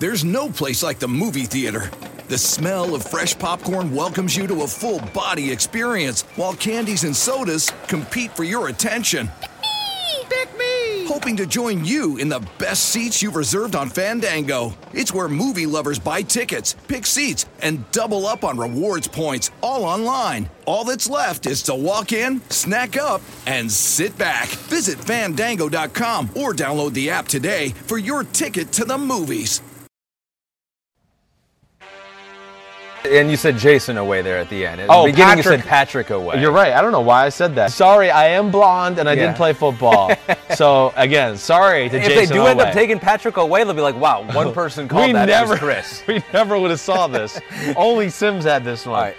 There's no place like the movie theater. The smell of fresh popcorn welcomes you to a full body experience, while candies and sodas compete for your attention. Pick me! Pick me! Hoping to join you in the best seats you've reserved on Fandango. It's where movie lovers buy tickets, pick seats, and double up on rewards points, all online. All that's left is to walk in, snack up, and sit back. Visit fandango.com or download the app today for your ticket to the movies. And you said Jayson away there at the end. At Oh, the beginning you Patrick. said Patrick away. You're right. I don't know why I said that. Sorry, I am blonde and I Yeah. didn't play football. so again, sorry to If Jayson. they do end up taking Patrick away, they'll be like, "Wow, one person called we that. never, Chris." we never would have saw this. Only Simms had this one. Right.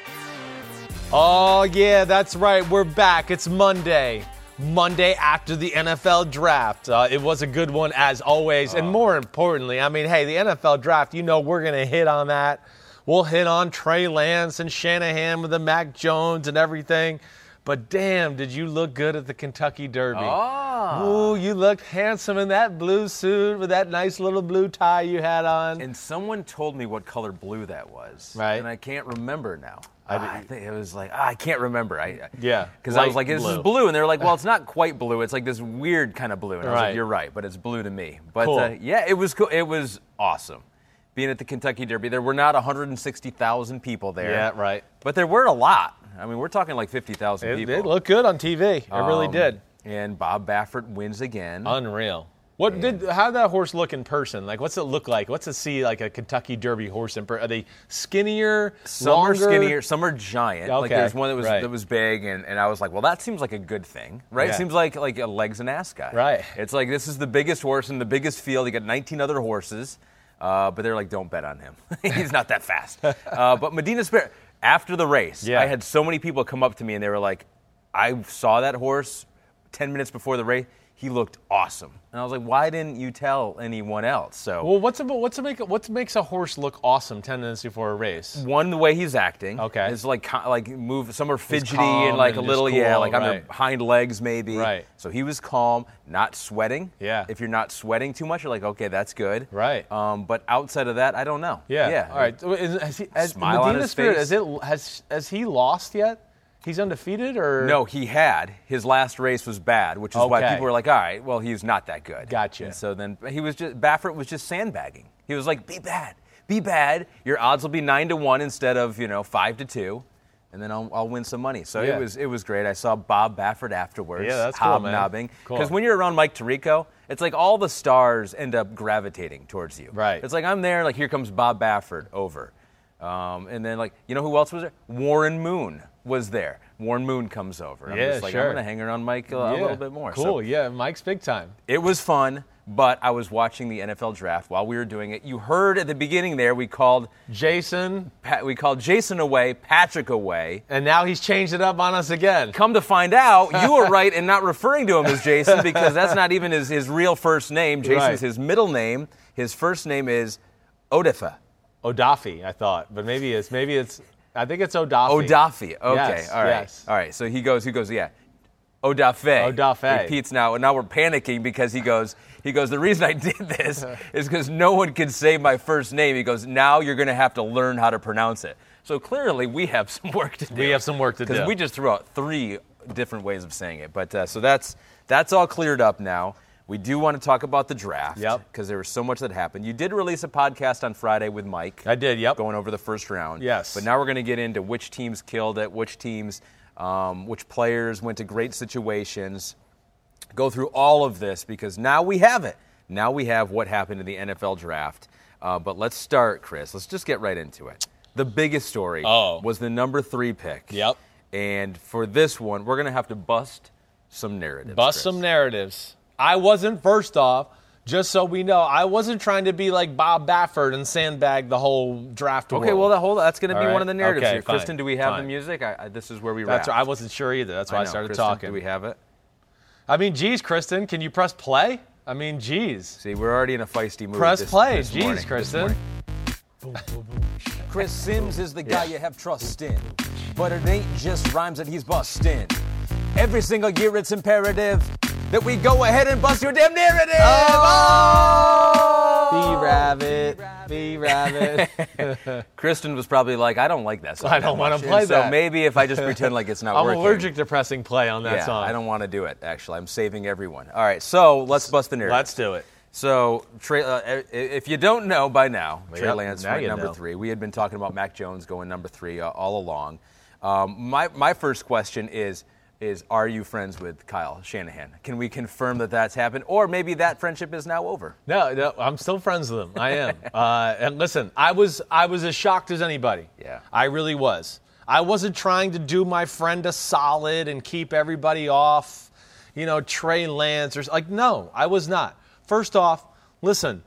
Oh yeah, that's right. We're back. It's Monday. Monday after the NFL draft. Uh, it was a good one as always, and more importantly, I mean, hey, the NFL draft. You know, we're gonna hit on that. We'll hit on Trey Lance and Shanahan with the Mac Jones and everything. But damn, did you look good at the Kentucky Derby? Oh. Ooh, you looked handsome in that blue suit with that nice little blue tie you had on. And someone told me what color blue that was. Right. And I can't remember now. I I, think it was like ah, I can't remember. I Yeah, Because I was like, this is blue. blue, and they were like, well, it's not quite blue. It's like this weird kind of blue. And I was Right. like, you're right, but it's blue to me. But Cool. uh, yeah, it was cool. It was awesome. Being at the Kentucky Derby, there were not 160,000 people there. Yeah, right. But there were a lot. I mean, we're talking like 50,000 It, people. it looked good on TV. It really Um, did. And Bob Baffert wins again. Unreal. What did how did that horse look in person? Like, what's it look like? What's it see like a Kentucky Derby horse in person? Are they skinnier, Some longer? are skinnier, some are giant. Like Okay, there's one that was right. that was big, and, and I was like, well, that seems like a good thing, right? Yeah. Seems like like a legs and ass guy. Right. It's like this is the biggest horse in the biggest field. You got 19 other horses, uh, but they're like, don't bet on him. He's not that fast. uh, but Medina Spirit after the race, Yeah. I had so many people come up to me and they were like, I saw that horse 10 minutes before the race. He looked awesome, and I was like, why didn't you tell anyone else? So. Well, what's about what's it make what makes a horse look awesome ten minutes before a race? One, the way he's acting. Okay. Is like like move. Some are fidgety and like and a little just yeah, cool, like on their hind legs maybe. Right. So he was calm, not sweating. Yeah. If you're not sweating too much, you're like okay, that's good. Right. Um, but outside of that, I don't know. Yeah. Yeah. All right. Is- Has he, has Smile on his Spirit, face. has it has has he lost yet? He's undefeated or No, he had his last race was bad, which is why people were like, all right, well, he's not that good. Gotcha. And so then he was just Baffert was just sandbagging. He was like, be bad, be bad. Your odds will be nine to one instead of you know five to two. And then I'll, I'll win some money. So Yeah. it was it was great. I saw Bob Baffert afterwards. Yeah, that's cool, man. hobnobbing. Cool. Because when you're around Mike Tirico, it's like all the stars end up gravitating towards you. Right. It's like I'm there. Like here comes Bob Baffert over, um, and then like you know who else was there? Warren Moon was there. Warren Moon comes over. I'm Yeah, just like sure. I'm gonna hang around Mike a, a little bit more. Cool. So yeah, Mike's big time. it was fun, but I was watching the NFL draft while we were doing it. You heard at the beginning there we called Jayson, Pat, we called Jayson away, Patrick away. and now he's changed it up on us again. Come to find out, you were right in not referring to him as Jayson because that's not even his, his real first name. Jayson's Right. his middle name. His first name is Odafe. Odafi, I thought, but maybe it's maybe it's I think it's Odafi. Odafi. Okay. Yes, all right. yes. All right. So he goes. He goes. Yeah. Odafe. Odafe. Repeats now. And now we're panicking because he goes. He goes. The reason I did this is because no one could say my first name. He goes. Now you're going to have to learn how to pronounce it. So clearly we have some work to do. We have some work to do because we just threw out three different ways of saying it. But uh, so that's that's all cleared up now. We do want to talk about the draft. Yep. Because there was so much that happened. You did release a podcast on Friday with Mike I did. Yep. going over the first round. Yes. But now we're going to get into which teams killed it, which teams, um, which players went to great situations. Go through all of this because now we have it. Now we have what happened in the NFL draft. Uh, but let's start, Chris. Let's just get right into it. The biggest story Oh. was the number three pick. Yep. And for this one, we're going to have to bust some narratives. Bust Chris. some narratives. I wasn't first off. Just so we know, I wasn't trying to be like Bob Baffert and sandbag the whole draft. Okay, world. well, that whole, that's going to be right. one of the narratives Okay, here. fine, Kristen, do we have fine. the music? I, I, this is where we That's wrap. I wasn't sure either. That's why I, know. started Kristen, talking. Do we have it? I mean, geez, Kristen, can you press play? I mean, geez. See, we're already in a feisty mood. Press this, play. this Jeez, morning, this Kristen. Chris Simms is the guy you have trust in. But it ain't just rhymes that he's busting. Every single year it's imperative that we go ahead and bust your damn narrative. Oh! Oh! Be rabbit. Be rabbit. Kristen was probably like, I don't like that song. I don't wanna play And So that. maybe if I just pretend like it's not working. I'm allergic to pressing play on that yeah, song. I don't want to do it, actually. I'm saving everyone. All right, so let's bust the narrative. Let's do it. So, Trey, uh, if you don't know by now, Trey Yep, Lance now went number know. three. We had been talking about Mac Jones going number three uh, all along. Um, my, my first question is, is are you friends with Kyle Shanahan? Can we confirm that that's happened? Or maybe that friendship is now over? No, no, I'm still friends with him. I am. uh, and listen, I was I was as shocked as anybody. Yeah. I really was. I wasn't trying to do my friend a solid and keep everybody off, you know, Trey Lance or like no, I was not. First off, listen,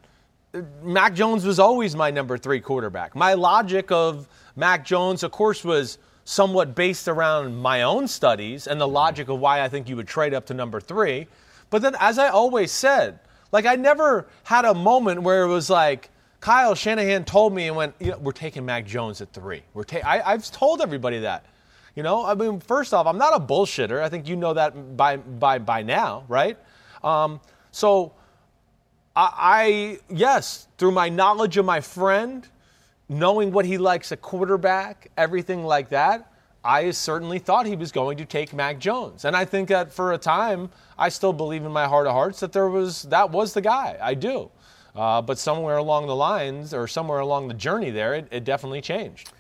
Mac Jones was always my number three quarterback. My logic of Mac Jones, of course, was somewhat based around my own studies and the logic of why I think you would trade up to number three. But then, as I always said, like I never had a moment where it was like Kyle Shanahan told me and went, you know, "We're taking Mac Jones at three. We're ta- I, I've told everybody that. You know, I mean, first off, I'm not a bullshitter. I think you know that by by by now, right? Um, so I, I yes, through my knowledge of my friend, knowing what he likes a quarterback, everything like that, I certainly thought he was going to take Mac Jones. And I think that for a time, I still believe in my heart of hearts that there was that was the guy. I do. Uh, but somewhere along the lines or somewhere along the journey there, it, it definitely changed.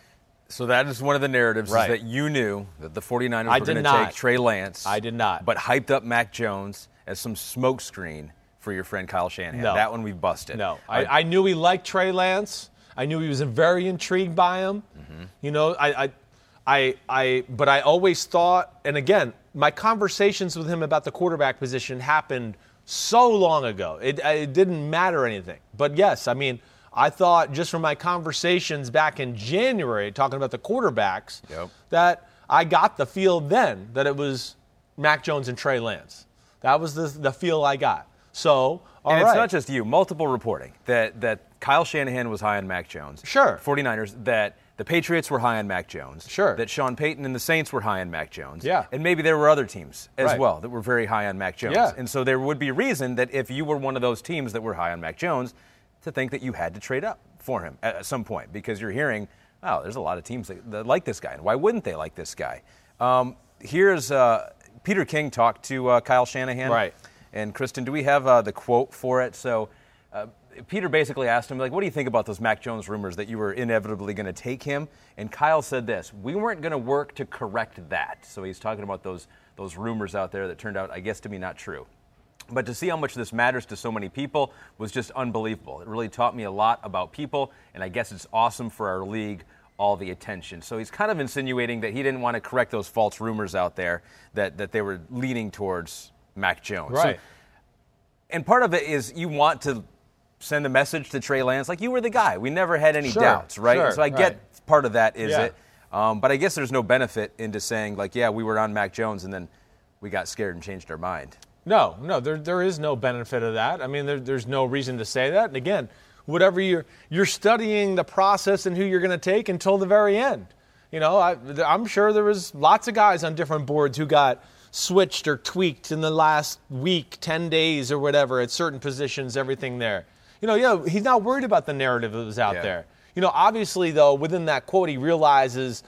So that is one of the narratives Right. is that you knew that the 49ers I were going to take Trey Lance. I did not. But hyped up Mac Jones as some smokescreen for your friend Kyle Shanahan. No. That one we've busted. No, All I. I knew he liked Trey Lance. I knew he was very intrigued by him. Mm-hmm. You know, I, I, I, I, but I always thought, and again, my conversations with him about the quarterback position happened so long ago. It, it didn't matter anything. But yes, I mean, I thought just from my conversations back in January talking about the quarterbacks Yep. that I got the feel then that it was Mac Jones and Trey Lance. That was the, the feel I got. So, all and right. it's not just you. Multiple reporting that that Kyle Shanahan was high on Mac Jones. Sure. 49ers that the Patriots were high on Mac Jones. Sure. That Sean Payton and the Saints were high on Mac Jones. Yeah. And maybe there were other teams as Right. well that were very high on Mac Jones. Yeah. And so there would be reason that if you were one of those teams that were high on Mac Jones, to think that you had to trade up for him at at some point because you're hearing, oh, there's a lot of teams that, that like this guy, and why wouldn't they like this guy? Um, here's uh, Peter King talked to uh, Kyle Shanahan. Right. And Kristen, do we have uh, the quote for it? So uh, Peter basically asked him, like, what do you think about those Mac Jones rumors that you were inevitably going to take him? And Kyle said this: We weren't going to work to correct that. So he's talking about those those rumors out there that turned out, I guess, to be not true. But to see how much this matters to so many people was just unbelievable. It really taught me a lot about people, and I guess it's awesome for our league, all the attention. So he's kind of insinuating that he didn't want to correct those false rumors out there that, that they were leaning towards Mac Jones. So- Right. and part of it is you want to send a message to Trey Lance, like you were the guy. We never had any Sure, doubts, right? sure, so I get right. part of that is Yeah. it. Um, but I guess there's no benefit into saying, like, yeah, we were on Mac Jones and then we got scared and changed our mind. No, no, there, there is no benefit of that. I mean, there, there's no reason to say that. And again, whatever you're you're studying the process and who you're going to take until the very end. You know, I, I'm sure there was lots of guys on different boards who got switched or tweaked in the last week, 10 days or whatever at certain positions, everything there. You know, yeah, he's not worried about the narrative that was out Yeah. there. You know, obviously, though, within that quote, he realizes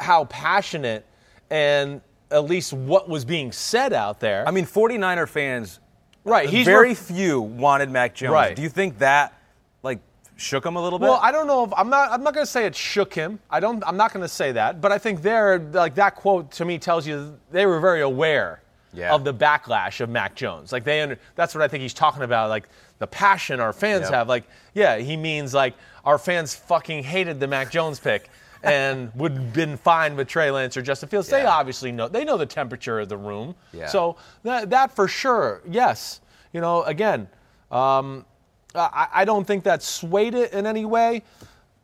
how passionate and at least what was being said out there. I mean, 49er fans, Right, he's very ref- few wanted Mac Jones. Right. Do you think that, like, shook him a little bit? Well, I don't know if I'm not. I'm not going to say it shook him. I don't. I'm not going to say that. But I think there, like that quote to me tells you they were very aware Yeah. of the backlash of Mac Jones. Like they, under, that's what I think he's talking about. Like the passion our fans Yep. have. Like yeah, he means like our fans fucking hated the Mac Jones pick. And would have been fine with Trey Lance or Justin Fields. They obviously know. They know the temperature of the room. Yeah. So that, that for sure, yes. You know, again, Um, I, I don't think that swayed it in any way,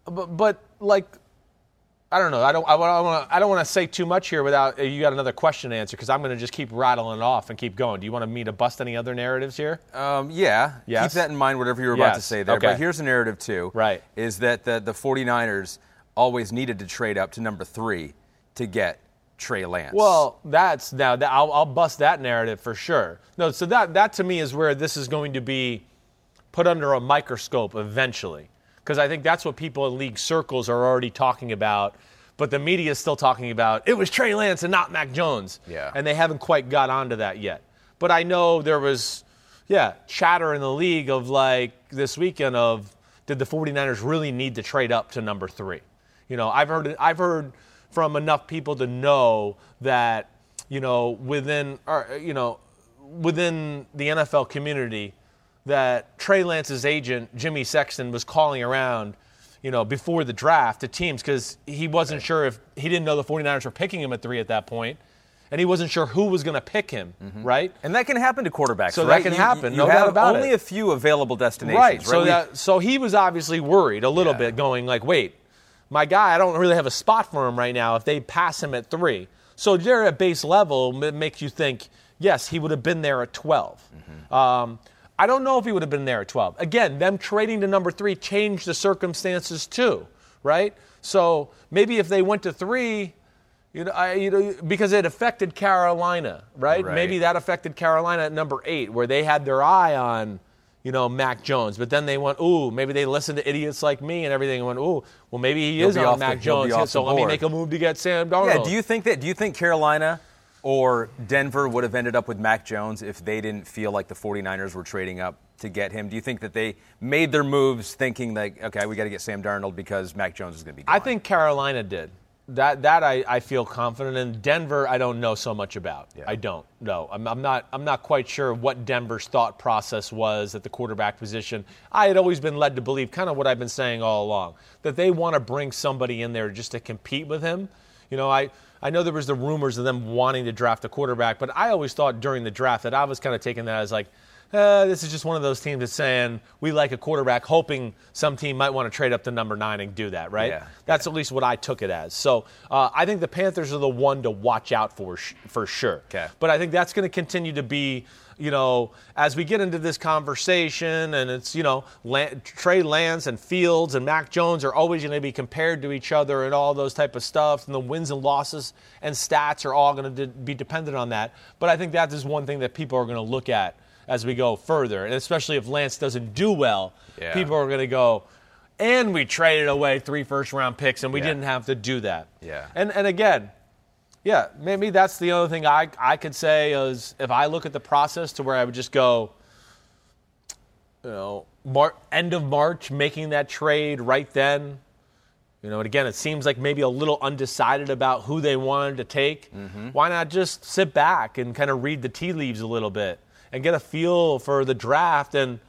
but, but like I don't know. I don't. I want. I don't want to say too much here without uh, you got another question to answer because I'm going to just keep rattling off and keep going. Do you want me to bust any other narratives here? Um, yeah. Yes. Keep that in mind. Whatever you were Yes. about to say there. Okay. But here's a narrative too. Right. Is that the the 49ers always needed to trade up to number three to get Trey Lance. Well, that's now that I'll, I'll bust that narrative for sure. No, so that that to me is where this is going to be put under a microscope eventually, because I think that's what people in league circles are already talking about. But the media is still talking about it was Trey Lance and not Mac Jones. Yeah. And they haven't quite got onto that yet. But I know there was, yeah, chatter in the league of like this weekend of did the 49ers really need to trade up to number three? You know, I've heard I've heard from enough people to know that you know within or you know within the NFL community that Trey Lance's agent Jimmy Sexton was calling around you know before the draft to teams because he wasn't sure if he didn't know the 49ers were picking him at three at that point and he wasn't sure who was going to pick him right and that can happen to quarterbacks. So that can You- happen, You, no have doubt about only it. Only a few available destinations. Right. So We- that so he was obviously worried a little Yeah. bit, going like, "Wait, my guy, I don't really have a spot for him right now. If they pass him at three, so there at base level it makes you think, yes, he would have been there at 12. Mm-hmm. Um, I don't know if he would have been there at 12. Again, them trading to number three changed the circumstances too, right? So maybe if they went to three. You know, I, you know, because it affected Carolina, right? Right. Maybe that affected Carolina at number eight, where they had their eye on, you know, Mac Jones. But then they went, ooh, maybe they listened to idiots like me and everything and went, ooh, well, maybe he He'll is on off the- Mac Jones. so let me make a move to get Sam Darnold. Yeah. Do you think that? Do you think Carolina or Denver would have ended up with Mac Jones if they didn't feel like the 49ers were trading up to get him? Do you think that they made their moves thinking like, okay, we got to get Sam Darnold because Mac Jones is going to be? Gone? I think Carolina did. That that I, I feel confident in. Denver, I don't know so much about. Yeah. I don't know. I'm, I'm not I'm not quite sure what Denver's thought process was at the quarterback position. I had always been led to believe, kind of what I've been saying all along, that they want to bring somebody in there just to compete with him. You know, I I know there was the rumors of them wanting to draft a quarterback, but I always thought during the draft that I was kind of taking that as like, uh, this is just one of those teams that's saying we like a quarterback, hoping some team might want to trade up to number nine and do that, right? Yeah. That's at least what I took it as. So uh, I think the Panthers are the one to watch out for sh- for sure. Okay. But I think that's going to continue to be, you know, as we get into this conversation, and it's you know, Trey Lance and Fields and Mac Jones are always going to be compared to each other and all those type of stuff, and the wins and losses and stats are all going to be dependent on that. But I think that is one thing that people are going to look at as we go further, and especially if Lance doesn't do well, Yeah. people are going to go. And we traded away three first round picks, and we Yeah. didn't have to do that. Yeah. And and again, yeah, maybe that's the other thing I I could say is if I look at the process to where I would just go, you know, Mar- end of March, making that trade right then. You know, and again, it seems like maybe a little undecided about who they wanted to take. Mm-hmm. Why not just sit back and kind of read the tea leaves a little bit and get a feel for the draft? And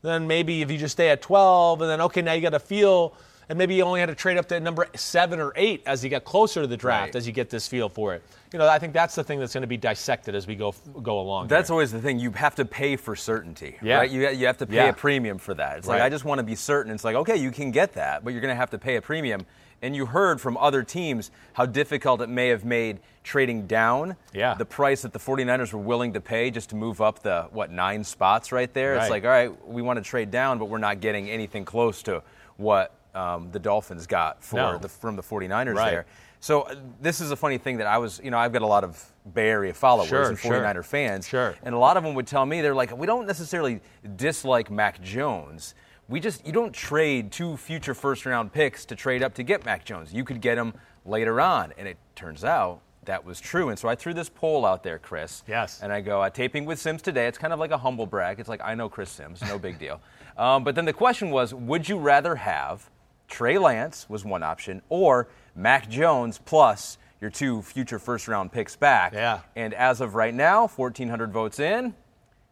then maybe if you just stay at 12, and then, okay, now you got a feel, and maybe you only had to trade up to number seven or eight as you get closer to the draft, Right. as you get this feel for it. You know, I think that's the thing that's going to be dissected as we go go along. That's here. always the thing. You have to pay for certainty, Yeah. right? You, you have to pay Yeah. a premium for that. It's like, I just want to be certain. It's like, okay, you can get that, but you're going to have to pay a premium. And you heard from other teams how difficult it may have made trading down Yeah. the price that the 49ers were willing to pay just to move up the, what, nine spots right there? Right. It's like, all right, we want to trade down, but we're not getting anything close to what um, the Dolphins got for No. the, from the 49ers Right. there. So uh, this is a funny thing that I was, you know, I've got a lot of Bay Area followers Sure, and sure. 49er fans. Sure. And a lot of them would tell me they're like, we don't necessarily dislike Mac Jones. We just you don't trade two future first round picks to trade up to get Mac Jones. You could get him later on, and it turns out that was true. And so I threw this poll out there, Chris. Yes. And I go, uh, taping with Simms today. It's kind of like a humble brag. It's like I know Chris Simms, no big deal. Um, but then the question was, would you rather have Trey Lance was one option, or Mac Jones plus your two future first round picks back? Yeah. And as of right now, 1,400 votes in,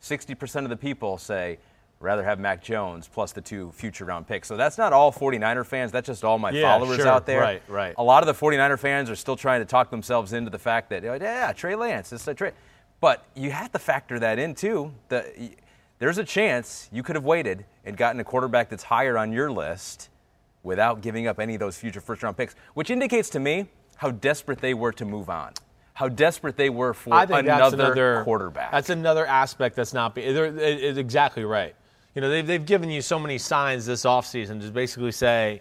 60% of the people say rather have Mac Jones plus the two future round picks. So that's not all 49er fans, that's just all my Yeah, followers sure. out there. Right, right. A lot of the 49er fans are still trying to talk themselves into the fact that, oh, yeah, Trey Lance, this is a trade. But you have to factor that in too. The, there's a chance you could have waited and gotten a quarterback that's higher on your list without giving up any of those future first round picks, which indicates to me how desperate they were to move on. How desperate they were for another, another quarterback. That's another aspect that's not. Be, it's exactly right. You know, they've, they've given you so many signs this offseason to basically say,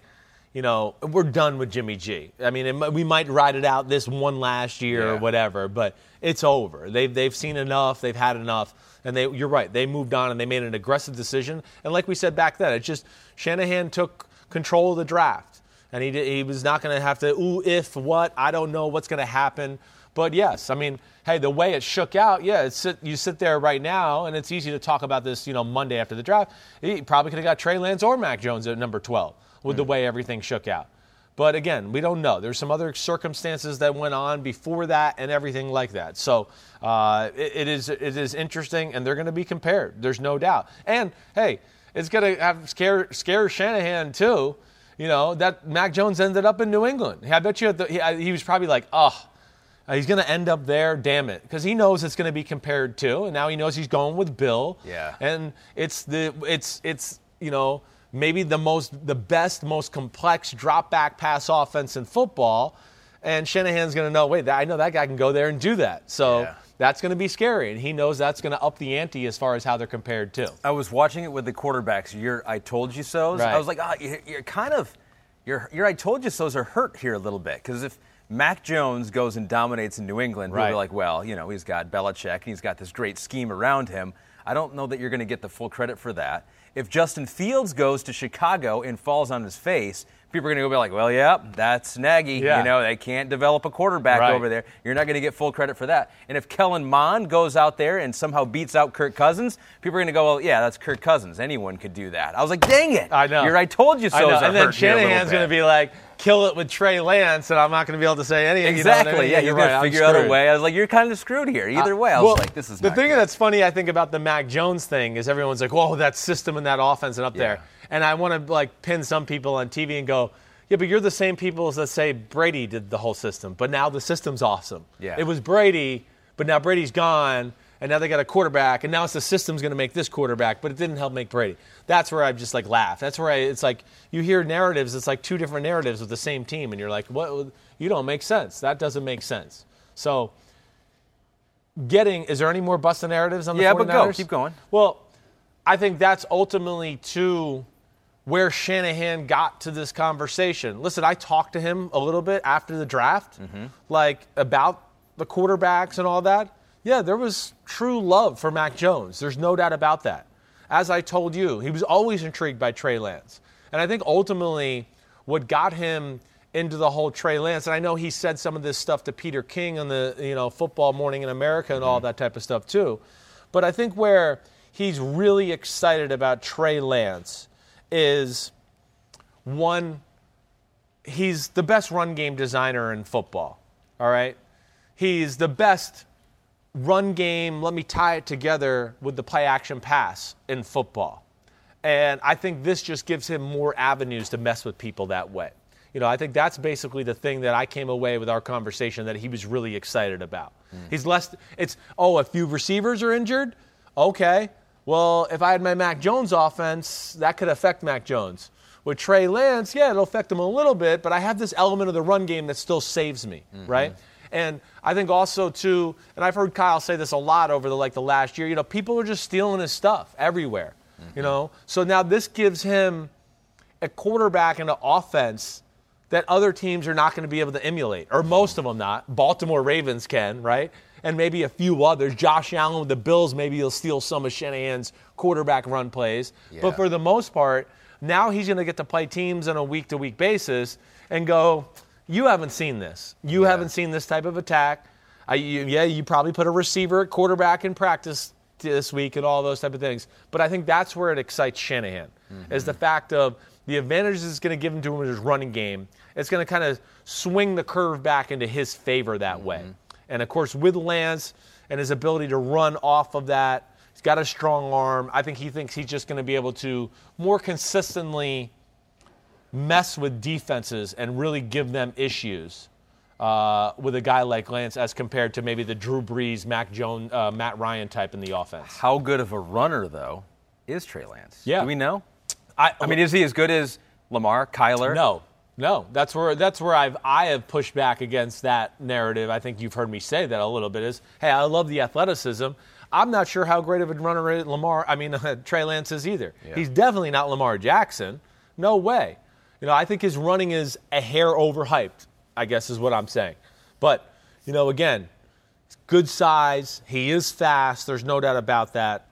you know, we're done with Jimmy G. I mean, it, we might ride it out this one last year or whatever, but it's over. They've, they've seen enough. They've had enough. And they, you're right. They moved on and they made an aggressive decision. And like we said back then, it just Shanahan took control of the draft, and he did, he was not going to have to ooh if what I don't know what's going to happen. But yes, I mean, hey, the way it shook out, yeah, it's, you sit there right now, and it's easy to talk about this, you know, Monday after the draft. He probably could have got Trey Lance or Mac Jones at number 12 with the way everything shook out. But again, we don't know. There's some other circumstances that went on before that and everything like that. So uh, it, it is it is interesting, and they're going to be compared. There's no doubt. And hey, it's going to have scare scare Shanahan too. You know that Mac Jones ended up in New England. I bet you the, he, he was probably like, oh. Uh, He's going to end up there, damn it, because he knows it's going to be compared to, and now he knows he's going with Bill. Yeah. And it's the it's it's you know maybe the most the best most complex drop back pass offense in football, and Shanahan's going to know. Wait, I know that guy can go there and do that. So Yeah. That's going to be scary, and he knows that's going to up the ante as far as how they're compared to. I was watching it with the quarterbacks. Your "I told you so"s. Right. I was like, ah, you're, you're kind of your your "I told you so"s are hurt here a little bit because if Mac Jones goes and dominates in New England, Right. be like, well, you know, he's got Belichick and he's got this great scheme around him. I don't know that you're going to get the full credit for that. If Justin Fields goes to Chicago and falls on his face, people are going to go be like, well, yeah, that's Nagy. Yeah. You know, they can't develop a quarterback Right. over there. You're not going to get full credit for that. And if Kellen Mond goes out there and somehow beats out Kirk Cousins, people are going to go, well, yeah, that's Kirk Cousins. Anyone could do that. I was like, dang it. I know. You're, I told you so. And then Shanahan's going to be like, kill it with Trey Lance, and I'm not going to be able to say anything. you know what I Exactly. mean? yeah, you're right, going to I'm figure out a way. I was like, you're kind of screwed here. Either way, I was Well, like, this is the thing good. that's funny. I think about the Mac Jones thing is everyone's like, "Whoa, that system and that offense and up there," and I want to like pin some people on TV and go, "Yeah, but you're the same people that say Brady did the whole system, but now the system's awesome. Yeah. it was Brady, but now Brady's gone." And now they got a quarterback, and now it's the system's going to make this quarterback, but it didn't help make Brady. That's where I just like laugh. That's where I, it's like you hear narratives. It's like two different narratives with the same team, and you're like, "What? You don't make sense. That doesn't make sense." So getting is there any more busted narratives on the Yeah, 49ers? but go. Keep going. Well, I think that's ultimately to where Shanahan got to this conversation. Listen, I talked to him a little bit after the draft, mm-hmm. like about the quarterbacks and all that. Yeah, there was true love for Mac Jones. There's no doubt about that. As I told you, he was always intrigued by Trey Lance. And I think ultimately what got him into the whole Trey Lance, and I know he said some of this stuff to Peter King on the, you know, football morning in America and all mm-hmm. that type of stuff too. But I think where he's really excited about Trey Lance is one, he's the best run game designer in football. All right. He's the best run game. Let me tie it together with the play action pass in football. And I think this just gives him more avenues to mess with people that way. You know, I think that's basically the thing that I came away with our conversation that he was really excited about. Hmm. He's less, it's, oh, a few receivers are injured? Okay. Well, if I had my Mac Jones offense, that could affect Mac Jones. With Trey Lance, yeah, it'll affect him a little bit, but I have this element of the run game that still saves me, mm-hmm. right? And I think also too, and I've heard Kyle say this a lot over the like the last year. You know, people are just stealing his stuff everywhere. Mm-hmm. You know, so now this gives him a quarterback and an offense that other teams are not going to be able to emulate, or most of them not. Baltimore Ravens can, right? And maybe a few others. Josh Allen with the Bills, maybe he'll steal some of Shanahan's quarterback run plays. But for the most part, now he's going to get to play teams on a week to week basis and go, you haven't seen this. You haven't seen this type of attack. I, you, yeah, you probably put a receiver at quarterback in practice this week and all those type of things. But I think that's where it excites Shanahan is mm-hmm. the fact of the advantages it's going to give him to him in his running game. It's going to kind of swing the curve back into his favor that mm-hmm. way. And of course, with Lance and his ability to run off of that, he's got a strong arm. I think he thinks he's just going to be able to more consistently mess with defenses and really give them issues uh, with a guy like Lance as compared to maybe the Drew Brees, Mac Jones, uh, Matt Ryan type in the offense. How good of a runner, though, is Trey Lance? Yeah. Do we know? I, I mean, is he as good as Lamar, Kyler? No, no. That's where that's where I've I have pushed back against that narrative. I think you've heard me say that a little bit. Is hey, I love the athleticism. I'm not sure how great of a runner Lamar. I mean, Trey Lance is either. Yeah. He's definitely not Lamar Jackson. No way. You know, I think his running is a hair overhyped. I guess is what I'm saying. But you know, again, good size. He is fast. There's no doubt about that.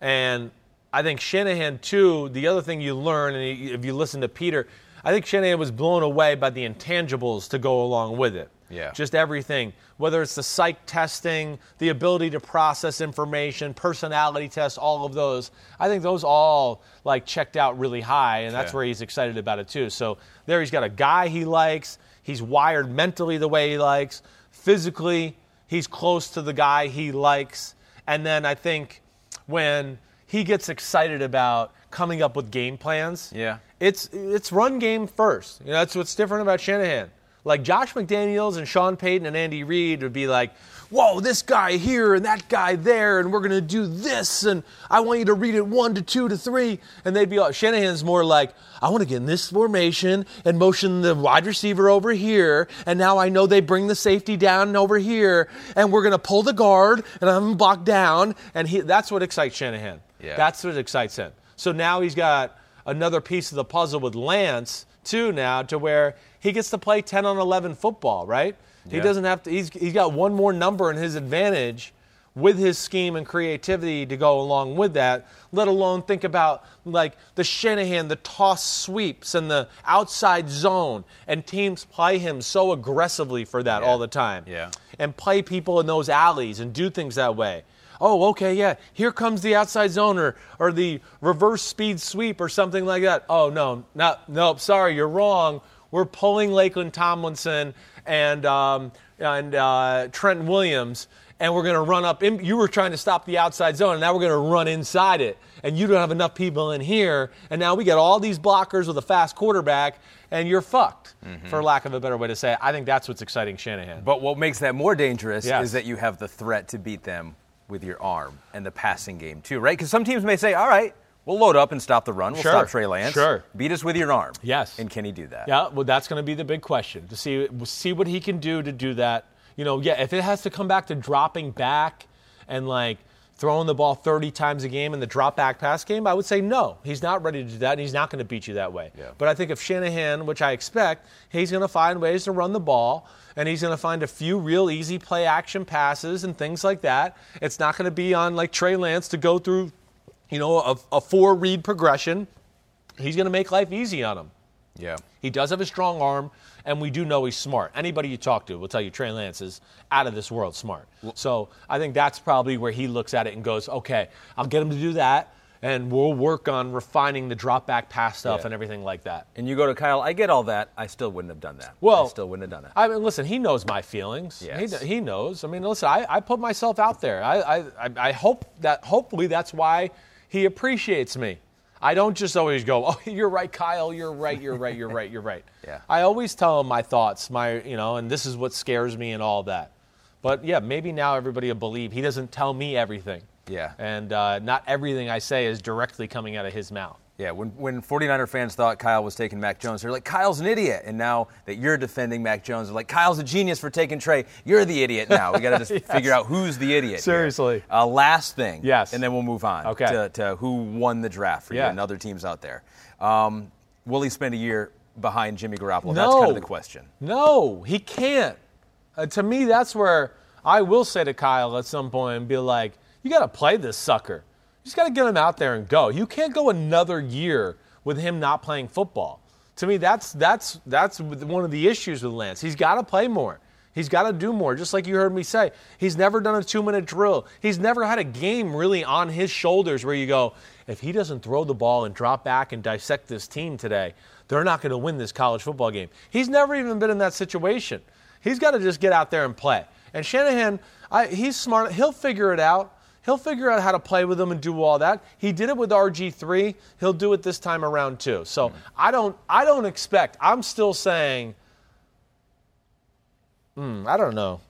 And I think Shanahan, too, the other thing you learn, and if you listen to Peter, I think Shanahan was blown away by the intangibles to go along with it. Yeah. Just everything, whether it's the psych testing, the ability to process information, personality tests, all of those. I think those all like checked out really high, and that's Yeah. where he's excited about it too. So there he's got a guy he likes. He's wired mentally the way he likes. Physically, he's close to the guy he likes. And then I think when he gets excited about coming up with game plans, Yeah. it's it's run game first. You know, that's what's different about Shanahan. Like Josh McDaniels and Sean Payton and Andy Reid would be like, "Whoa, this guy here and that guy there, and we're gonna do this, and I want you to read it one to two to three. And they'd be all, Shanahan's more like, "I want to get in this formation and motion the wide receiver over here, and now I know they bring the safety down over here, and we're gonna pull the guard and I'm blocked down." And he, that's what excites Shanahan. Yeah. That's what excites him. So now he's got another piece of the puzzle with Lance too now to where he gets to play 10 on 11 football, right? He doesn't have to he's he's got one more number in his advantage with his scheme and creativity to go along with that, let alone think about like the Shanahan, the toss sweeps and the outside zone and teams play him so aggressively for that all the time. Yeah. And play people in those alleys and do things that way oh, okay, yeah, here comes the outside zone or, or the reverse speed sweep or something like that. Oh, no, no, nope, sorry, you're wrong. We're pulling Laken Tomlinson and, um, and uh, Trent Williams, and we're going to run up. In, you were trying to stop the outside zone, and now we're going to run inside it. And you don't have enough people in here, and now we got all these blockers with a fast quarterback, and you're fucked, for lack of a better way to say it. I think that's what's exciting Shanahan. But what makes that more dangerous Yes. is that you have the threat to beat them with your arm and the passing game too, right? Because some teams may say, "All right, we'll load up and stop the run. We'll Sure. stop Trey Lance. Sure. Beat us with your arm." Yes. And can he do that? Yeah, well, that's going to be the big question to see see what he can do to do that. You know, yeah, if it has to come back to dropping back and like throwing the ball 30 times a game in the drop back pass game, I would say no. He's not ready to do that, and he's not going to beat you that way. Yeah. But I think if Shanahan, which I expect, he's going to find ways to run the ball, and he's going to find a few real easy play action passes and things like that. It's not going to be on like Trey Lance to go through, you know, a, a four read progression. He's going to make life easy on him. Yeah. He does have a strong arm, and we do know he's smart. Anybody you talk to will tell you Trey Lance is out of this world smart. So I think that's probably where he looks at it and goes, okay, I'll get him to do that, and we'll work on refining the drop back pass stuff Yeah. and everything like that. And you go to Kyle. I get all that. I still wouldn't have done that. Well, I still wouldn't have done it. I mean, listen, he knows my feelings. Yes. He, he knows. I mean, listen, I, I put myself out there. I, I, I- I hope that, hopefully, that's why he appreciates me. I don't just always go, oh, you're right, Kyle, you're right, you're right, you're right, you're right. Yeah. I always tell him my thoughts, my, you know, and this is what scares me and all that. But yeah, maybe now everybody will believe he doesn't tell me everything. Yeah. And uh, not everything I say is directly coming out of his mouth. Yeah, when, when 49er fans thought Kyle was taking Mac Jones, they're like, Kyle's an idiot. And now that you're defending Mac Jones, they're like, Kyle's a genius for taking Trey. You're the idiot now. We got to just Yes. figure out who's the idiot. here. Seriously. Uh, last thing. Yes. And then we'll move on Okay. to, to who won the draft for you and other teams out there. Um, will he spend a year behind Jimmy Garoppolo? No. That's kind of the question. No, he can't. Uh, to me, that's where I will say to Kyle at some point and be like, you got to play this sucker. You just got to get him out there and go. You can't go another year with him not playing football. To me, that's that's that's one of the issues with Lance. He's got to play more. He's got to do more. Just like you heard me say, he's never done a two-minute drill. He's never had a game really on his shoulders where you go, if he doesn't throw the ball and drop back and dissect this team today, they're not going to win this college football game. He's never even been in that situation. He's got to just get out there and play. And Shanahan, I, he's smart. He'll figure it out. He'll figure out how to play with them and do all that. He did it with RG3. He'll do it this time around too. So I don't, I don't expect. I'm still saying. Hmm, I don't know.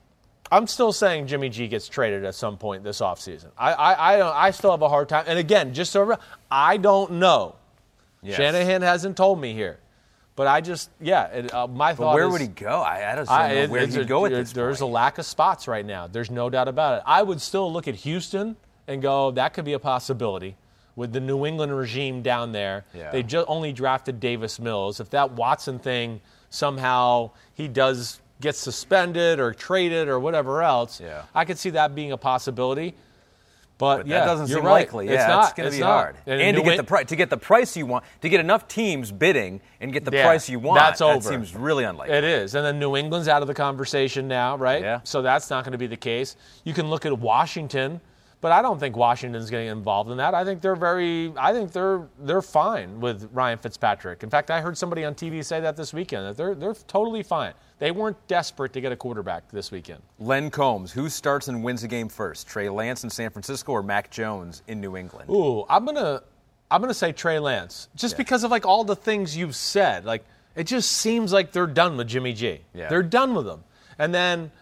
I'm still saying Jimmy G gets traded at some point this offseason. I, I, I, don't, I still have a hard time. And again, just so I don't know. Yes. Shanahan hasn't told me here. But I just, yeah, it, uh, my But thought where is, would he go? I, I don't I- know where he'd go at this There's point. a lack of spots right now. There's no doubt about it. I would still look at Houston and go, that could be a possibility. With the New England regime down there, Yeah. they just only drafted Davis Mills. If that Watson thing somehow he does get suspended or traded or whatever else, Yeah. I could see that being a possibility. But, But yeah, that doesn't you're seem right. likely. It's Yeah, not. it's going to be not. hard. And And, to get the price, to get the price you want, to get enough teams bidding and get the Yeah, price you want, that's that over. seems really unlikely. It is. And then New England's out of the conversation now, right? Yeah. So that's not going to be the case. You can look at Washington, but I don't think Washington's getting involved in that. I think they're very I think they're they're fine with Ryan Fitzpatrick. In fact, I heard somebody on TV say that this weekend that they're they're totally fine. They weren't desperate to get a quarterback this weekend. Len Combs, who starts and wins the game first? Trey Lance in San Francisco or Mac Jones in New England? Ooh, I'm gonna I'm gonna say Trey Lance, just because of like all the things you've said. Like it just seems like they're done with Jimmy G. Yeah. They're done with him. And then,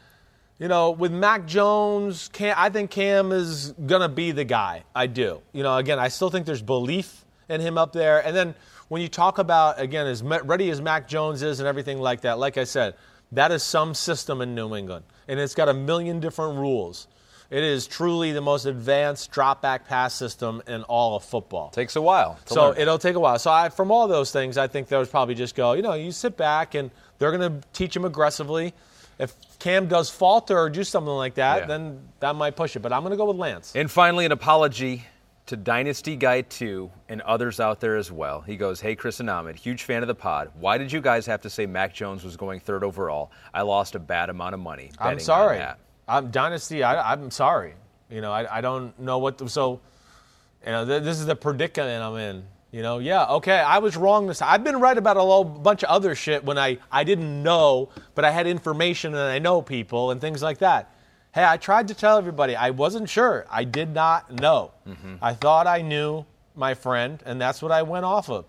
you know, with Mac Jones, Cam, I think Cam is gonna be the guy. I do. You know, again, I still think there's belief in him up there. And then when you talk about again, as ready as Mac Jones is and everything like that, like I said, that is some system in New England, and it's got a million different rules. It is truly the most advanced drop back pass system in all of football. Takes a while. So learn. it'll take a while. So I, from all those things, I think those probably just go. You know, you sit back and they're going to teach him aggressively. If Cam does falter or do something like that, Yeah. then that might push it. But I'm going to go with Lance. And finally, an apology to Dynasty Guy 2 and others out there as well. He goes, Hey, Chris and Ahmed, huge fan of the pod. Why did you guys have to say Mac Jones was going third overall? I lost a bad amount of money. I'm sorry. I'm Dynasty. I, I'm sorry. You know, I, I don't know what. To, so, you know, th- this is the predicament I'm in. You know, yeah, okay, I was wrong this. I've been right about a whole bunch of other shit when I I didn't know, but I had information and I know people and things like that. Hey, I tried to tell everybody. I wasn't sure. I did not know. Mm-hmm. I thought I knew my friend, and that's what I went off of.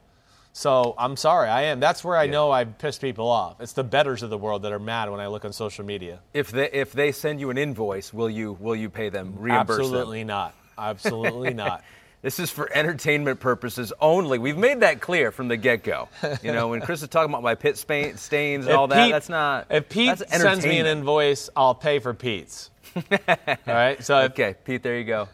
So I'm sorry. I am. That's where I know I pissed people off. It's the betters of the world that are mad when I look on social media. If they, if they send you an invoice, will you, will you pay them, reimburse them? Absolutely not. Absolutely not. This is for entertainment purposes only. We've made that clear from the get go. You know, when Chris is talking about my pit stains and all that, Pete- that's not. If Pete sends me an invoice, I'll pay for Pete's. all right. So if, Okay, Pete, there you go.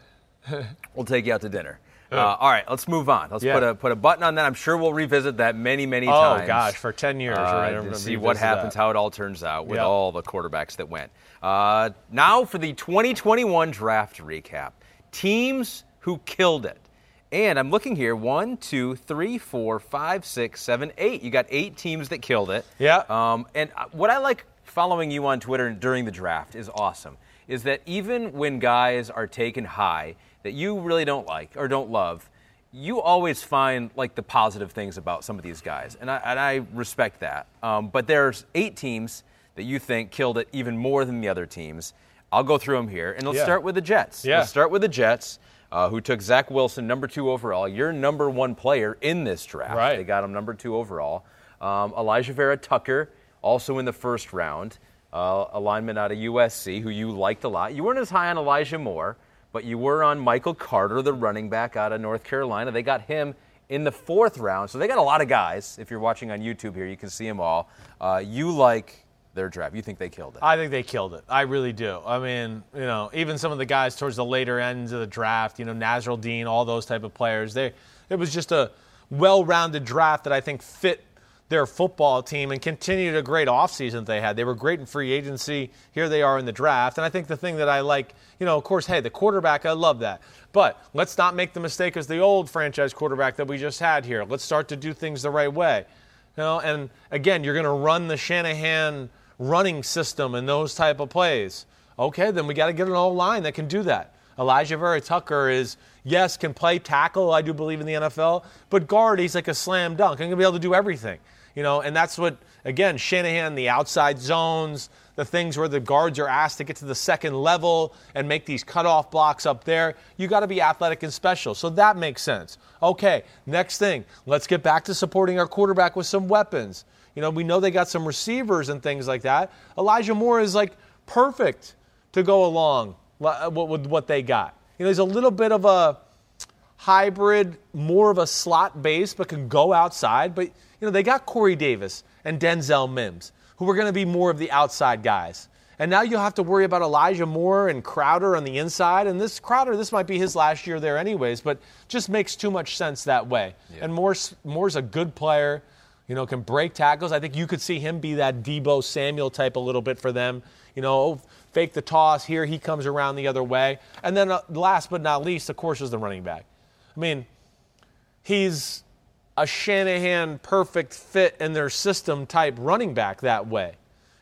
We'll take you out to dinner. Uh, all right, let's move on. Let's Yeah. put a put a button on that. I'm sure we'll revisit that many, many oh times. Oh gosh, for ten years, uh, we're to see what happens, that. how it all turns out with Yep. all the quarterbacks that went. Uh, now for the 2021 draft recap. Teams who killed it. And I'm looking here one, two, three, four, five, six, seven, eight. You got eight teams that killed it. Yeah. Um, and uh, what I like following you on Twitter during the draft is awesome. Is that even when guys are taken high that you really don't like or don't love, you always find like the positive things about some of these guys, and I, and I respect that. Um, but there's eight teams that you think killed it even more than the other teams. I'll go through them here, and let's Yeah. start with the Jets. Yeah. Let's start with the Jets, uh, who took Zach Wilson, number two overall. Your number one player in this draft. Right. They got him number two overall. Um, Alijah Vera-Tucker, also in the first round, uh, a lineman out of USC, who you liked a lot. You weren't as high on Elijah Moore, but you were on Michael Carter, the running back out of North Carolina. They got him in the fourth round. So they got a lot of guys. If you're watching on YouTube here, you can see them all. Uh, you like their draft. You think they killed it. I think they killed it. I really do. I mean, you know, even some of the guys towards the later ends of the draft, you know, Nasirildeen, all those type of players. They, it was just a well-rounded draft that I think fit their football team and continued a great offseason that they had. They were great in free agency. Here they are in the draft. And I think the thing that I like, you know, of course, hey, the quarterback, I love that. But let's not make the mistake as the old franchise quarterback that we just had here. Let's start to do things the right way. You know, and again, you're going to run the Shanahan running system and those type of plays. Okay, then we got to get an old line that can do that. Alijah Vera-Tucker is, yes, can play tackle, I do believe in the NFL, but guard, he's like a slam dunk. I'm going to be able to do everything. You know, and that's what, again, Shanahan, the outside zones, the things where the guards are asked to get to the second level and make these cutoff blocks up there. You got to be athletic and special. So that makes sense. Okay, next thing, let's get back to supporting our quarterback with some weapons. You know, we know they got some receivers and things like that. Elijah Moore is like perfect to go along uh, with what they got. You know, he's a little bit of a hybrid, more of a slot base, but can go outside. But, you know, they got Corey Davis and Denzel Mims, who are going to be more of the outside guys. And now you'll have to worry about Elijah Moore and Crowder on the inside. And this Crowder, this might be his last year there, anyways, but just makes too much sense that way. Yeah. And Moore's, Moore's a good player, you know, can break tackles. I think you could see him be that Deebo Samuel type a little bit for them. You know, fake the toss here, he comes around the other way. And then uh, last but not least, of course, is the running back. I mean, he's a Shanahan perfect fit in their system type running back that way.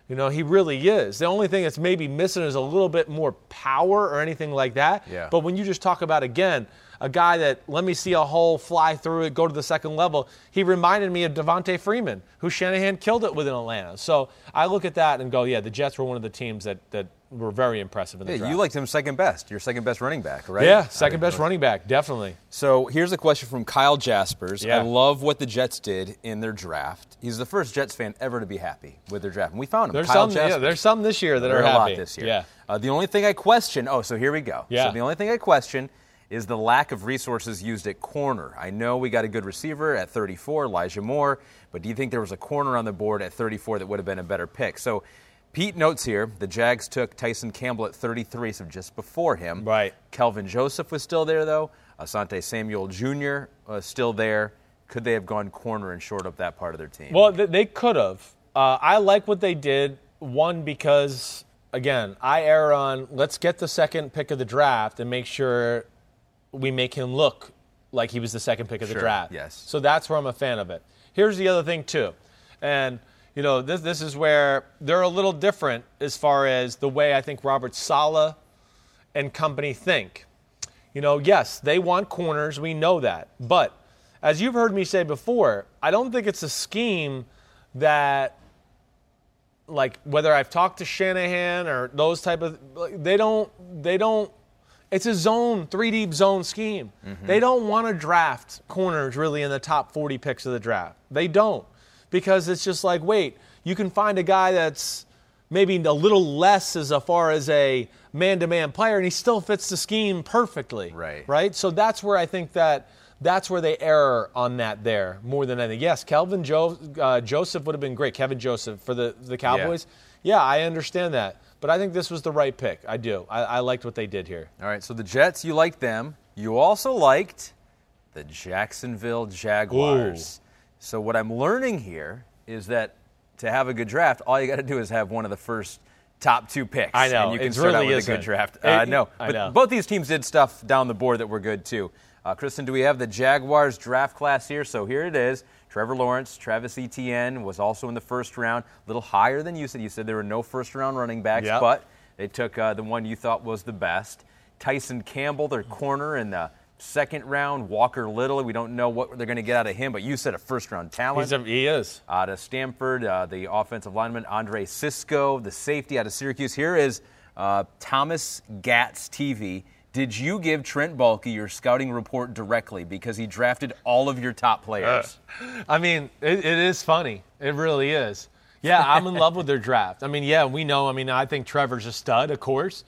You know, he really is. The only thing that's maybe missing is a little bit more power or anything like that. Yeah. But when you just talk about, again, a guy that let me see a hole, fly through it, go to the second level, he reminded me of Devonta Freeman, who Shanahan killed it with in Atlanta. So I look at that and go, yeah, the Jets were one of the teams that, that were very impressive in the yeah, draft. You liked him second best. Your second best running back, right? Yeah, second best running back, definitely. So here's a question from Kyle Jaspers. Yeah. I love what the Jets did in their draft. He's the first Jets fan ever to be happy with their draft. And we found him. There's Kyle some, Jaspers. yeah, there's some this year that there are a happy. lot this year. Yeah. Uh, the only thing I question. Oh, so here we go. Yeah. So the only thing I question is the lack of resources used at corner. I know we got a good receiver at 34, Elijah Moore, but do you think there was a corner on the board at 34 that would have been a better pick? So Pete notes here the Jags took Tyson Campbell at 33, so just before him. Right. Kelvin Joseph was still there, though. Asante Samuel Jr. was still there. Could they have gone corner and short up that part of their team? Well, they could have. Uh, I like what they did. One, because, again, I err on let's get the second pick of the draft and make sure we make him look like he was the second pick of the Sure, draft. yes. So that's where I'm a fan of it. Here's the other thing, too. And you know, this, this is where they're a little different as far as the way I think Robert Saleh and company think. You know, yes, they want corners, we know that. But as you've heard me say before, I don't think it's a scheme that like whether I've talked to Shanahan or those type of they don't they don't it's a zone, three deep zone scheme. Mm-hmm. They don't want to draft corners really in the top 40 picks of the draft. They don't because it's just like, wait, you can find a guy that's maybe a little less as far as a man-to-man player, and he still fits the scheme perfectly. Right. Right. So that's where I think that that's where they err on that there more than anything. Yes, Kelvin jo- uh, Joseph would have been great. Kevin Joseph for the the Cowboys. Yeah. yeah, I understand that, but I think this was the right pick. I do. I, I liked what they did here. All right. So the Jets, you liked them. You also liked the Jacksonville Jaguars. Ooh. So what I'm learning here is that to have a good draft, all you got to do is have one of the first top two picks. I know. And you can start really out with isn't. a good draft. It, Uh, no, I but know. both these teams did stuff down the board that were good too. Uh, Kristen, do we have the Jaguars draft class here? So here it is. Trevor Lawrence, Travis Etienne was also in the first round, a little higher than you said. You said there were no first round running backs, Yep. but they took uh, the one you thought was the best. Tyson Campbell, their corner in the second round. Walker Little, we don't know what they're going to get out of him, but you said a first round talent. He's a, he is. out of Stanford, uh, the offensive lineman Andre Cisco, the safety out of Syracuse. Here is uh, Thomas Gatz TV. Did you give Trent Baalke your scouting report directly because he drafted all of your top uh, players? I mean, it, it is funny. It really is. Yeah, I'm in love with their draft. I mean, yeah, we know. I mean, I think Trevor's a stud, of course.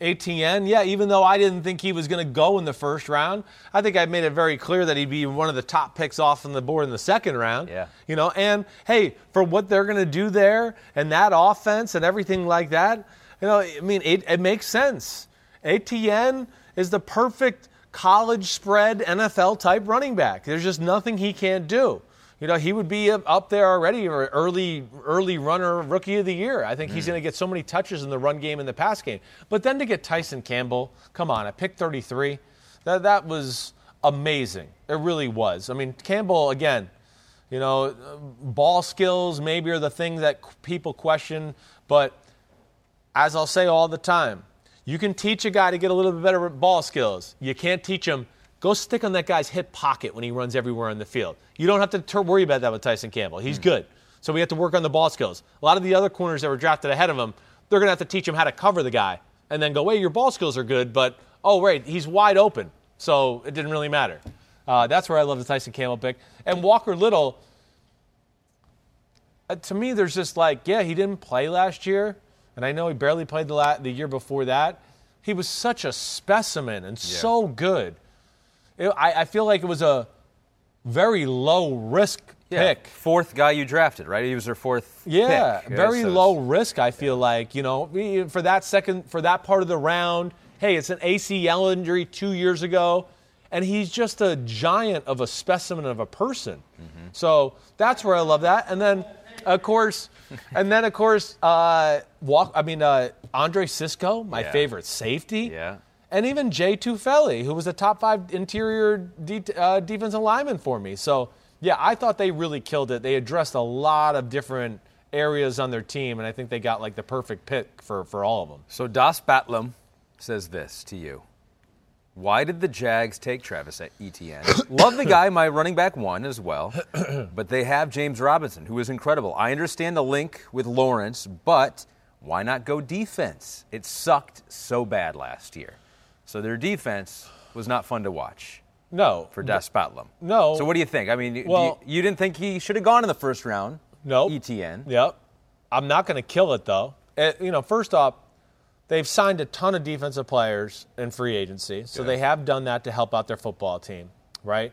Etienne, yeah, even though I didn't think he was going to go in the first round, I think I made it very clear that he'd be one of the top picks off on the board in the second round. Yeah. You know, and hey, for what they're going to do there and that offense and everything like that, you know, I mean, it, it makes sense. Etienne is the perfect college spread NFL type running back. There's just nothing he can't do. You know, he would be up- there already or early early runner rookie of the year. I think he's hmm. going to get so many touches in the run game and the pass game. But then to get Tyson Campbell, come on, at pick 33, that that was amazing. It really was. I mean, Campbell again, you know, ball skills maybe are the thing that people question, but as I'll say all the time, you can teach a guy to get a little bit better at ball skills. You can't teach him. Go stick on that guy's hip pocket when he runs everywhere on the field. You don't have to ter- worry about that with Tyson Campbell. He's good. So we have to work on the ball skills. A lot of the other corners that were drafted ahead of him, they're going to have to teach him how to cover the guy and then go, wait, your ball skills are good, but oh, right, he's wide open. So it didn't really matter. Uh, that's where I love the Tyson Campbell pick. And Walker Little, uh, to me, there's just like, yeah, he didn't play last year. And I know he barely played the, la- the year before that. He was such a specimen and so good. It, I, I feel like it was a very low risk Yeah, pick. Fourth guy you drafted, right? He was their fourth. Yeah, pick. very so low risk. I feel like you know for that second for that part of the round. Hey, it's an ACL injury two years ago, and he's just a giant of a specimen of a person. Mm-hmm. So that's where I love that. And then, of course, and then of course, uh, walk. I mean, uh, Andre Cisco, my Yeah. favorite safety. Yeah. And even Jay Tufele, who was a top five interior de- uh, defensive lineman for me. So, yeah, I thought they really killed it. They addressed a lot of different areas on their team, and I think they got like the perfect pick for, for all of them. So Das Batlam says this to you. Why did the Jags take Travis Etienne? Love the guy, my running back one as well, but they have James Robinson, who is incredible. I understand the link with Lawrence, but why not go defense? It sucked so bad last year. So their defense was not fun to watch No. for Das Batlam. No. So what do you think? I mean, do you- you, didn't think he should have gone in the first round? No. Etienne. Yep. I'm not going to kill it though. It, you know, first off, they've signed a ton of defensive players in free agency, so they have done that to help out their football team, right?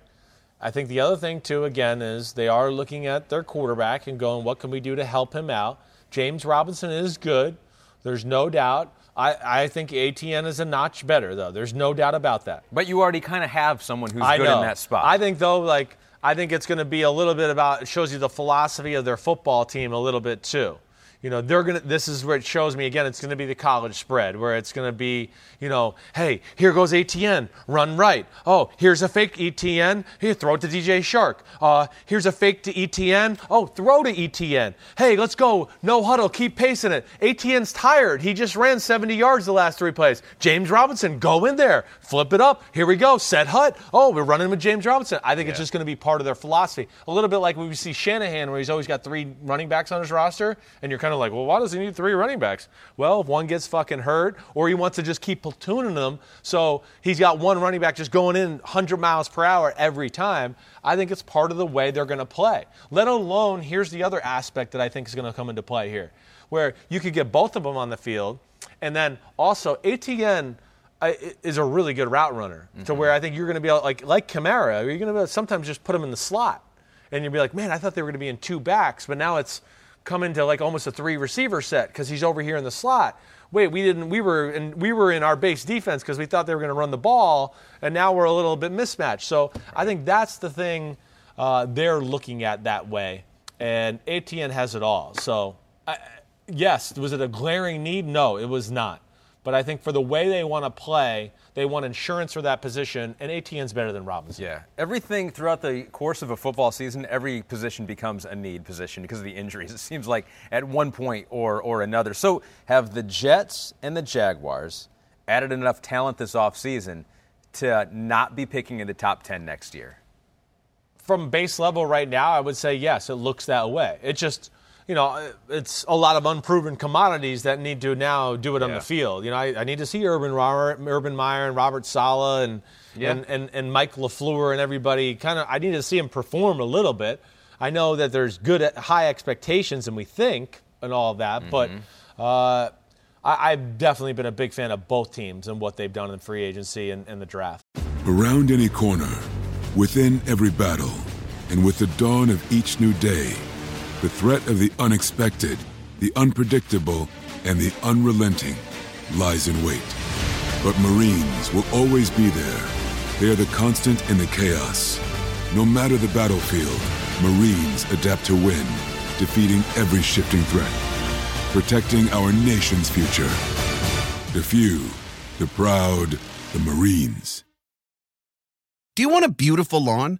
I think the other thing too, again, is they are looking at their quarterback and going, what can we do to help him out? James Robinson is good. There's no doubt. I, I think Etienne is a notch better, though. There's no doubt about that. But you already kind of have someone who's I good know. in that spot. I think though, like I think it's going to be a little bit about. It shows you the philosophy of their football team a little bit too. You know, they're gonna. This is where it shows me again. It's going to be the college spread, where it's going to be, you know, hey, here goes Etienne, run right. Oh, here's a fake Etienne. Here, throw it to DJ Chark. Uh, here's a fake to Etienne. Oh, throw to Etienne. Hey, let's go. No huddle. Keep pacing it. Etienne's tired. He just ran 70 yards the last three plays. James Robinson, go in there. Flip it up. Here we go. Set hut. Oh, we're running with James Robinson. I think it's just going to be part of their philosophy. A little bit like when we see Shanahan, where he's always got three running backs on his roster, and you're kind of like, well, why does he need three running backs? Well, if one gets fucking hurt, or he wants to just keep platooning them, so he's got one running back just going in 100 miles per hour every time. I think it's part of the way they're going to play. Let alone, here's the other aspect that I think is going to come into play here, where you could get both of them on the field, and then also Etienne uh, is a really good route runner to where I think you're going to be able, like like Kamara, you're going to sometimes just put him in the slot, and you'll be like, man, I thought they were going to be in two backs, but now it's come into like almost a three receiver set because he's over here in the slot. Wait, we didn't. We were and We were in our base defense because we thought they were going to run the ball, and now we're a little bit mismatched. So I think that's the thing uh, they're looking at that way, and Etienne has it all. So I, yes, was it a glaring need? No, it was not. But I think for the way they want to play, they want insurance for that position, and Etienne's better than Robinson. Yeah. Everything throughout the course of a football season, every position becomes a need position because of the injuries. It seems like at one point or, or another. So, have the Jets and the Jaguars added enough talent this offseason to not be picking in the top 10 next year? From base level right now, I would say yes, it looks that way. It just, you know, it's a lot of unproven commodities that need to now do it on the field. You know, I, I need to see Urban, Robert, Urban Meyer and Robert Saleh and, Yeah. and, and, and Mike LaFleur and everybody kind of, I need to see them perform a little bit. I know that there's good, high expectations, and we think, and all of that, but uh, I, I've definitely been a big fan of both teams and what they've done in free agency and, and the draft. Around any corner, within every battle, and with the dawn of each new day, the threat of the unexpected, the unpredictable, and the unrelenting lies in wait. But Marines will always be there. They are the constant in the chaos. No matter the battlefield, Marines adapt to win, defeating every shifting threat, protecting our nation's future. The few, the proud, the Marines. Do you want a beautiful lawn?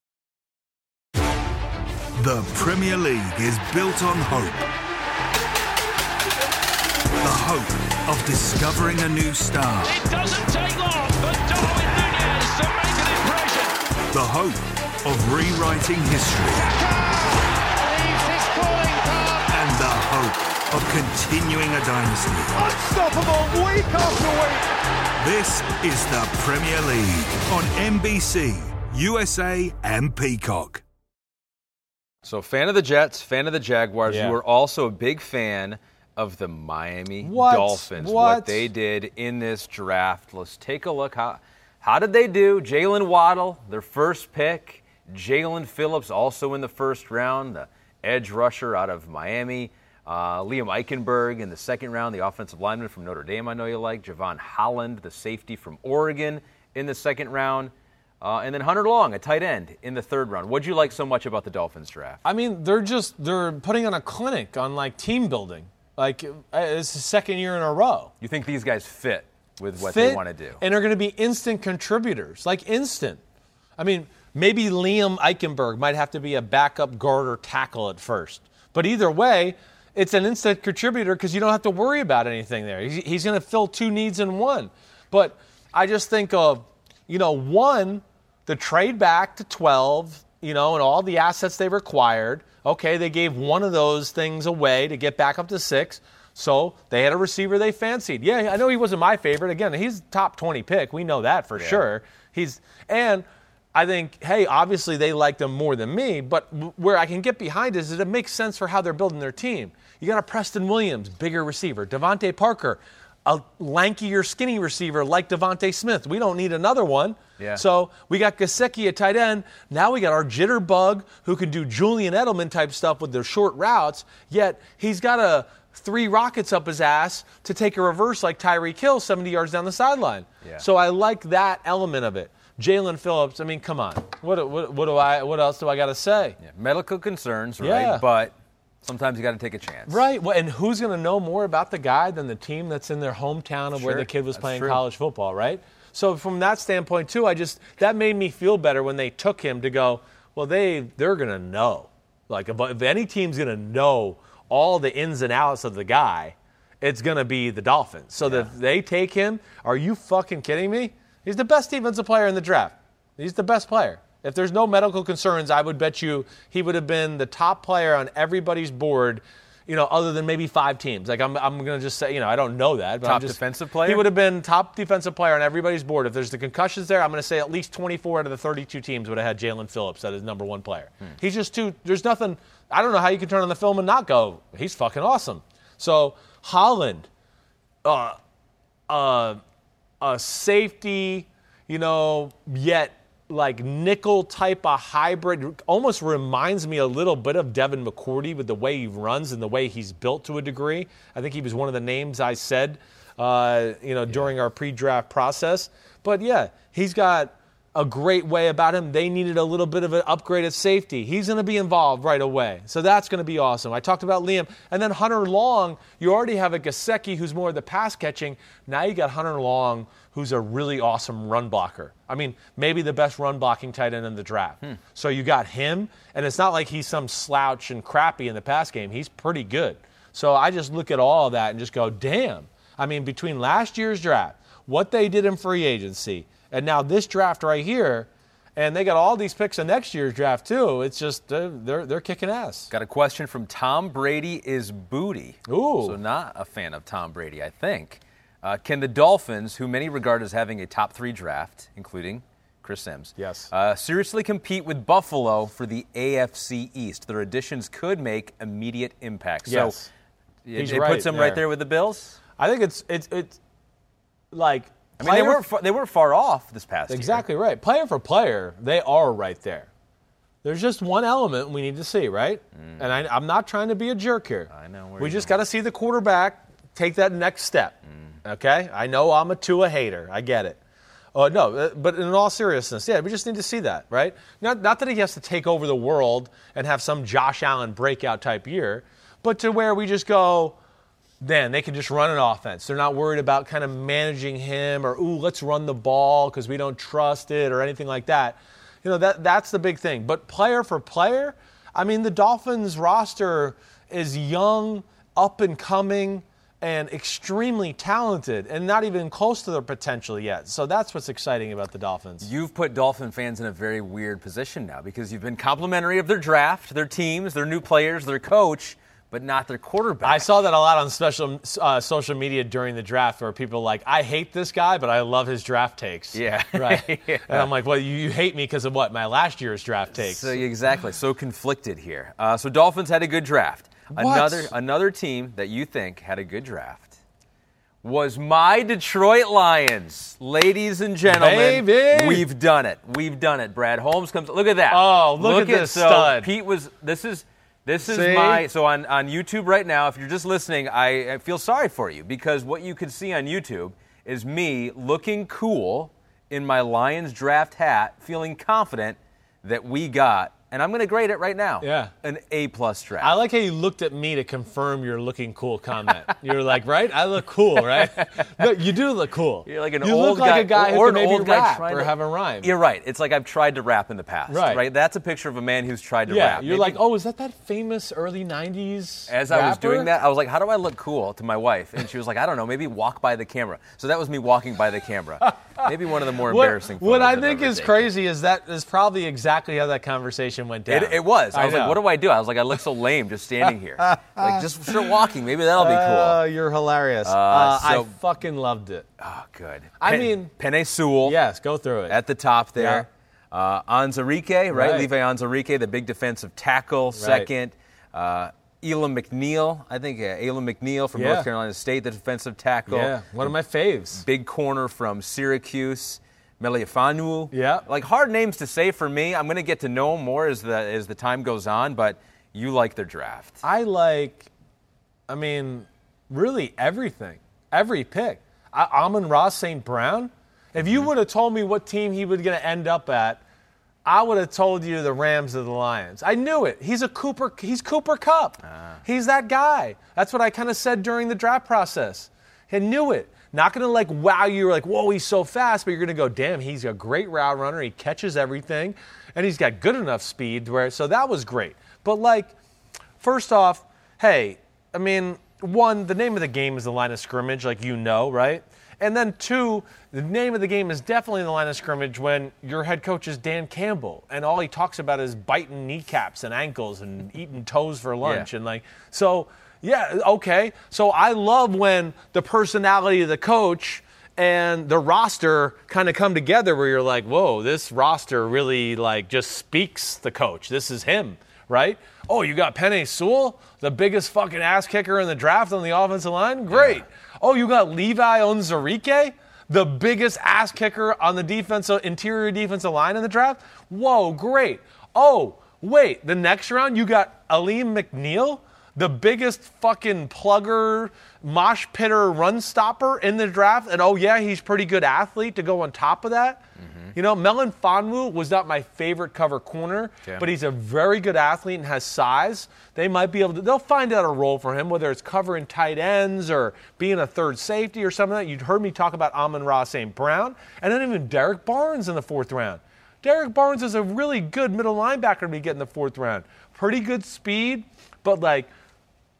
The Premier League is built on hope. The hope of discovering a new star. It doesn't take long for Darwin Nunez to make an impression. The hope of rewriting history. And the hope of continuing a dynasty. Unstoppable week after week. This is the Premier League on NBC, USA, and Peacock. So, fan of the Jets, fan of the Jaguars. Yeah. You were also a big fan of the Miami What? Dolphins. What? they did in this draft. Let's take a look. How, how did they do? Jaylen Waddle, their first pick. Jaelan Phillips, also in the first round, the edge rusher out of Miami. Uh, Liam Eichenberg in the second round, the offensive lineman from Notre Dame, I know you like. Jevon Holland, the safety from Oregon, in the second round. Uh, and then Hunter Long, a tight end, in the third round. What'd you like so much about the Dolphins draft? I mean, they're just they're putting on a clinic on like team building. Like uh, it's the second year in a row. You think these guys fit with what Fit, they want to do? and are going to be instant contributors, like instant. I mean, maybe Liam Eichenberg might have to be a backup guard or tackle at first, but either way, it's an instant contributor because you don't have to worry about anything there. He's, he's going to fill two needs in one. But I just think of, you know, one, the trade back to 12, you know, and all the assets they required. Okay, they gave one of those things away to get back up to six. So they had a receiver they fancied. Yeah, I know he wasn't my favorite. Again, he's top 20 pick. We know that for sure. He's and I think, hey, obviously they liked him more than me, but where I can get behind is that it makes sense for how they're building their team. You got a Preston Williams, bigger receiver, DeVante Parker, a lankier, skinny receiver like DeVonta Smith. We don't need another one. Yeah. So we got Gesicki at tight end. Now we got our jitterbug who can do Julian Edelman type stuff with their short routes. Yet he's got a three rockets up his ass to take a reverse like Tyreek Hill 70 yards down the sideline. Yeah. So I like that element of it. Jaelan Phillips. I mean, come on. What, what, what do I? What else do I got to say? Yeah, medical concerns, right? Yeah. But sometimes you got to take a chance. Right. Well, and who's going to know more about the guy than the team that's in their hometown of where the kid was playing true. college football, right? So from that standpoint too, I just that made me feel better when they took him to go. Well, they they're going to know. Like if, any team's going to know all the ins and outs of the guy, it's going to be the Dolphins. So that if they take him, are you fucking kidding me? He's the best defensive player in the draft. He's the best player. If there's no medical concerns, I would bet you he would have been the top player on everybody's board, you know, other than maybe five teams. Like I'm, I'm going to just say, you know, I don't know that. But I'm Top just- defensive player? He would have been top defensive player on everybody's board. If there's the concussions there, I'm going to say at least 24 out of the 32 teams would have had Jaelan Phillips as his number one player. Hmm. He's just too. There's nothing. I don't know how you can turn on the film and not go. He's fucking awesome. So Holland, uh, uh, a safety, you know, yet like nickel type of hybrid. Almost reminds me a little bit of Devin McCourty with the way he runs and the way he's built to a degree. I think he was one of the names I said, uh, you know, during our pre-draft process. But yeah, he's got a great way about him. They needed a little bit of an upgrade at safety. He's going to be involved right away. So that's going to be awesome. I talked about Liam. And then Hunter Long, you already have a Gesicki who's more of the pass catching. Now you got Hunter Long, who's a really awesome run blocker. I mean, maybe the best run blocking tight end in the draft. Hmm. So you got him, and it's not like he's some slouch and crappy in the pass game. He's pretty good. So I just look at all of that and just go, damn. I mean, between last year's draft, what they did in free agency, and now this draft right here, and they got all these picks in next year's draft too. It's just they're they're, they're kicking ass. Got a question from Tom Brady is booty. Ooh. So not a fan of Tom Brady, I think. Uh, can the Dolphins, who many regard as having a top three draft, including Chris Simms, Yes. uh, seriously compete with Buffalo for the AFC East? Their additions could make immediate impact. Yes. So it, He's it right puts them right there. with the Bills. I think it's it's it's like I mean, they weren't far, they weren't far off this past year. exactly right. Player for player, they are right there. There's just one element we need to see, right? And I, I'm not trying to be a jerk here. Mm. I know where We just got to see the quarterback take that next step. Mm. Okay? I know I'm a Tua hater. I get it. Oh no, uh, but in all seriousness, yeah, we just need to see that, right? Not, not that he has to take over the world and have some Josh Allen breakout type year, but to where we just go, then they can just run an offense. They're not worried about kind of managing him or ooh, let's run the ball because we don't trust it or anything like that. You know that that's the big thing. But player for player, I mean, the Dolphins roster is young, up and coming, and extremely talented and not even close to their potential yet. So that's what's exciting about the Dolphins. You've put Dolphin fans in a very weird position now because you've been complimentary of their draft, their teams, their new players, their coach, but not their quarterback. I saw that a lot on special uh, social media during the draft where people are like, I hate this guy, but I love his draft takes. Yeah. Right. Yeah. And I'm like, well, you, you hate me because of what? My last year's draft takes. So, exactly. So conflicted here. Uh, so Dolphins had a good draft. Another another team that you think had a good draft was my Detroit Lions. Ladies and gentlemen, Baby. we've done it. We've done it. Brad Holmes comes. Look at that. Oh, look at this so stud. Pete was. This is. This is See? my so on, on YouTube right now. If you're just listening, I, I feel sorry for you because what you could see on YouTube is me looking cool in my Lions draft hat, feeling confident that we got, and I'm going to grade it right now. Yeah. an A plus draft. I like how you looked at me to confirm your looking cool comment. You're like, right? I look cool, right? no, you do look cool. You're like an you old look like guy, a guy or who an can maybe old guy trying or to- have a rhyme. You're right. It's like I've tried to rap in the past. Right. Right. That's a picture of a man who's tried to yeah, rap. you're Maybe- like, oh, is that that famous early '90s? As I was doing that, I was like, how do I look cool to my wife? And she was like, I don't know, maybe walk by the camera. So that was me walking by the camera. Maybe one of the more embarrassing what photos I think is taken. crazy is that is probably exactly how that conversation went down. It, it was. I was like, what do I do? I was like, I look so lame just standing here. like, just start walking. Maybe that'll be cool. Uh, you're hilarious. Uh, so- I fucking loved it. oh, good. I Pen- mean- Penei Sewell Yes, go through it. at the top there. Uh, Anzarike, right? Right. Levi Anzarike, the big defensive tackle, second. Uh, Alim McNeill, I think uh, Alim McNeill from Yeah. North Carolina State, the defensive tackle. yeah, one of my faves. big corner from Syracuse, Melifonwu. Yeah. Like hard names to say for me. I'm going to get to know them more as the as the time goes on, but you like their draft. I like, I mean, really everything, every pick. I, Amon-Ra St. Brown. If Mm-hmm. you would have told me what team he was going to end up at, I would have told you the Rams or the Lions. I knew it. He's a Cooper. He's Cooper Kupp. Ah. He's that guy. That's what I kind of said during the draft process. I knew it. Not going to like wow you. You're like, whoa, he's so fast. But you're going to go, damn, he's a great route runner. He catches everything, and he's got good enough speed. Where so that was great. But like, first off, hey, I mean, one, the name of the game is the line of scrimmage, like you know, right? And then two, the name of the game is definitely the line of scrimmage when your head coach is Dan Campbell and all he talks about is biting kneecaps and ankles and eating toes for lunch Yeah. and like so yeah, okay. So I love when the personality of the coach and the roster kind of come together where you're like, whoa, this roster really like just speaks the coach. This is him, right? Oh, you got Penei Sewell, the biggest fucking ass kicker in the draft on the offensive line? Great. Oh, you got Levi Onzarike, the biggest ass kicker on the defensive interior defensive line in the draft? Whoa, great. Oh, wait, the next round you got Alim McNeill, the biggest fucking plugger, mosh pitter, run stopper in the draft. And oh, yeah, he's pretty good athlete to go on top of that. Mm-hmm. Mm-hmm. You know, Melifonwu was not my favorite cover corner, Okay. but he's a very good athlete and has size. They might be able to, they'll find out a role for him, whether it's covering tight ends or being a third safety or something like that. You'd heard me talk about Amon-Ra St. Brown, and then even Derrick Barnes in the fourth round. Derrick Barnes is a really good middle linebacker to be getting the fourth round. Pretty good speed, but like,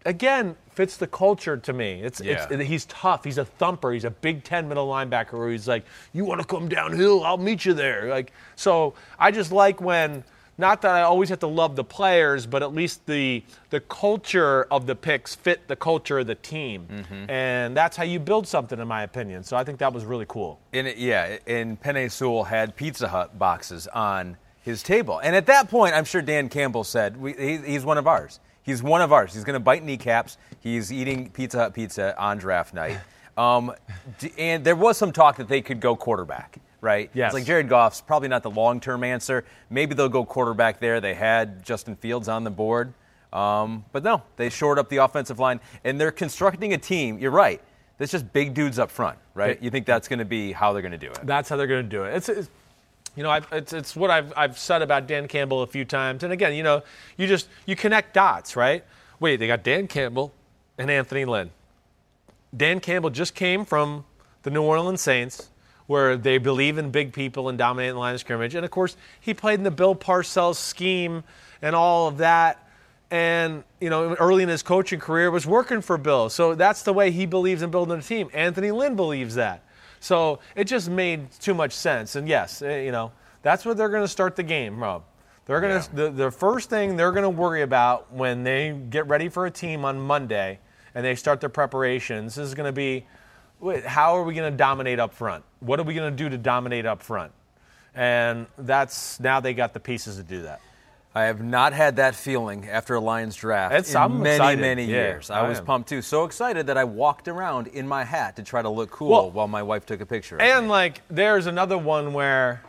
again, fits the culture to me. It's, Yeah. it's he's tough. He's a thumper. He's a Big Ten middle linebacker where he's like, "You want to come downhill? I'll meet you there." Like, so I just like when. Not that I always have to love the players, but at least the the culture of the picks fit the culture of the team, mm-hmm. and that's how you build something, in my opinion. So I think that was really cool. And it, yeah, and Penei Sewell had Pizza Hut boxes on his table. And at that point, I'm sure Dan Campbell said, we, he, he's one of ours. He's one of ours. He's going to bite kneecaps. He's eating Pizza Hut pizza on draft night. Um, and there was some talk that they could go quarterback, right? Yes. It's like Jared Goff's probably not the long term answer. Maybe they'll go quarterback there. They had Justin Fields on the board. Um, but no, they shored up the offensive line. And they're constructing a team. You're right. That's just big dudes up front, right? You think that's going to be how they're going to do it? That's how they're going to do it. It's, it's you know, I've, it's, it's what I've, I've said about Dan Campbell a few times. And again, you know, you just you connect dots, right? Wait, they got Dan Campbell and Anthony Lynn. Dan Campbell just came from the New Orleans Saints, where they believe in big people and dominating the line of scrimmage. And of course, he played in the Bill Parcells scheme and all of that. and you know early in his coaching career was working for Bill. So that's the way he believes in building a team. Anthony Lynn believes that. So it just made too much sense. And yes, eh, you know that's what they're going to start the game, Rob. They're going to Yeah. the, the first thing they're going to worry about when they get ready for a team on Monday and they start their preparations is going to be how are we going to dominate up front? What are we going to do to dominate up front? And that's now they got the pieces to do that. I have not had that feeling after a Lions draft It's- in I'm many, excited. many Yeah, years. I, I was am. pumped too. So excited that I walked around in my hat to try to look cool Well, while my wife took a picture. And like, there's another one where,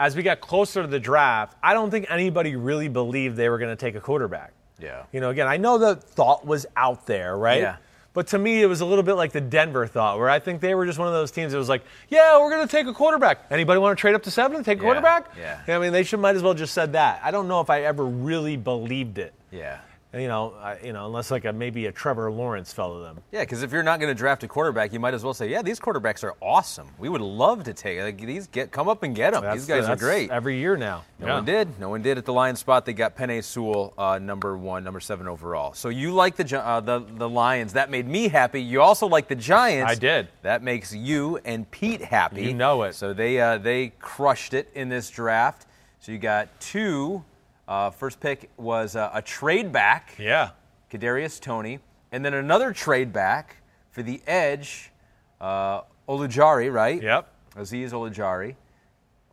as we got closer to the draft, I don't think anybody really believed they were going to take a quarterback. Yeah. You know, again, I know the thought was out there, right? Yeah. But to me, it was a little bit like the Denver thought, where I think they were just one of those teams that was like, "Yeah, we're going to take a quarterback. Anybody want to trade up to seven and take a Yeah, quarterback?" yeah. I mean, they should might as well just said that. I don't know if I ever really believed it. yeah. You know, I, you know, unless like a maybe a Trevor Lawrence fell to them. Yeah, because if you're not going to draft a quarterback, you might as well say, "Yeah, these quarterbacks are awesome. We would love to take like, these. Get come up and get them. That's these guys are great." Every year now. No Yeah. one did. No one did at the Lions spot. They got Penei Sewell, uh, number one, number seven overall. So you like the uh, the the Lions. That made me happy. You also like the Giants. I did. That makes you and Pete happy. You know it. So they uh, they crushed it in this draft. So you got two. Uh, first pick was uh, a trade back. Yeah. Kadarius Toney, and then another trade back for the edge, uh, Olujari, right? Yep. Aziz Olujari,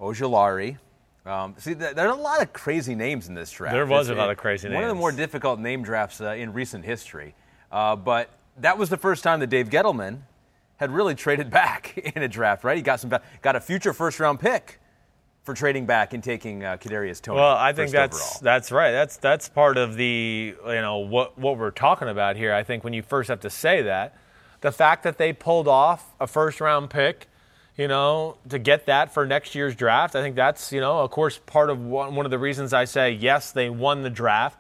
Ojulari. Um, see, th- there are a lot of crazy names in this draft. There was It's- a lot of crazy names. One of the more difficult name drafts uh, in recent history. Uh, but that was the first time that Dave Gettleman had really traded back in a draft, right? He got some, got a future first round pick for trading back and taking uh, Kadarius Toney. Well, I think that's overall. that's right. That's that's part of the you know what what we're talking about here. I think when you first have to say that, the fact that they pulled off a first round pick, you know, to get that for next year's draft, I think that's you know of course part of one, one of the reasons I say yes they won the draft.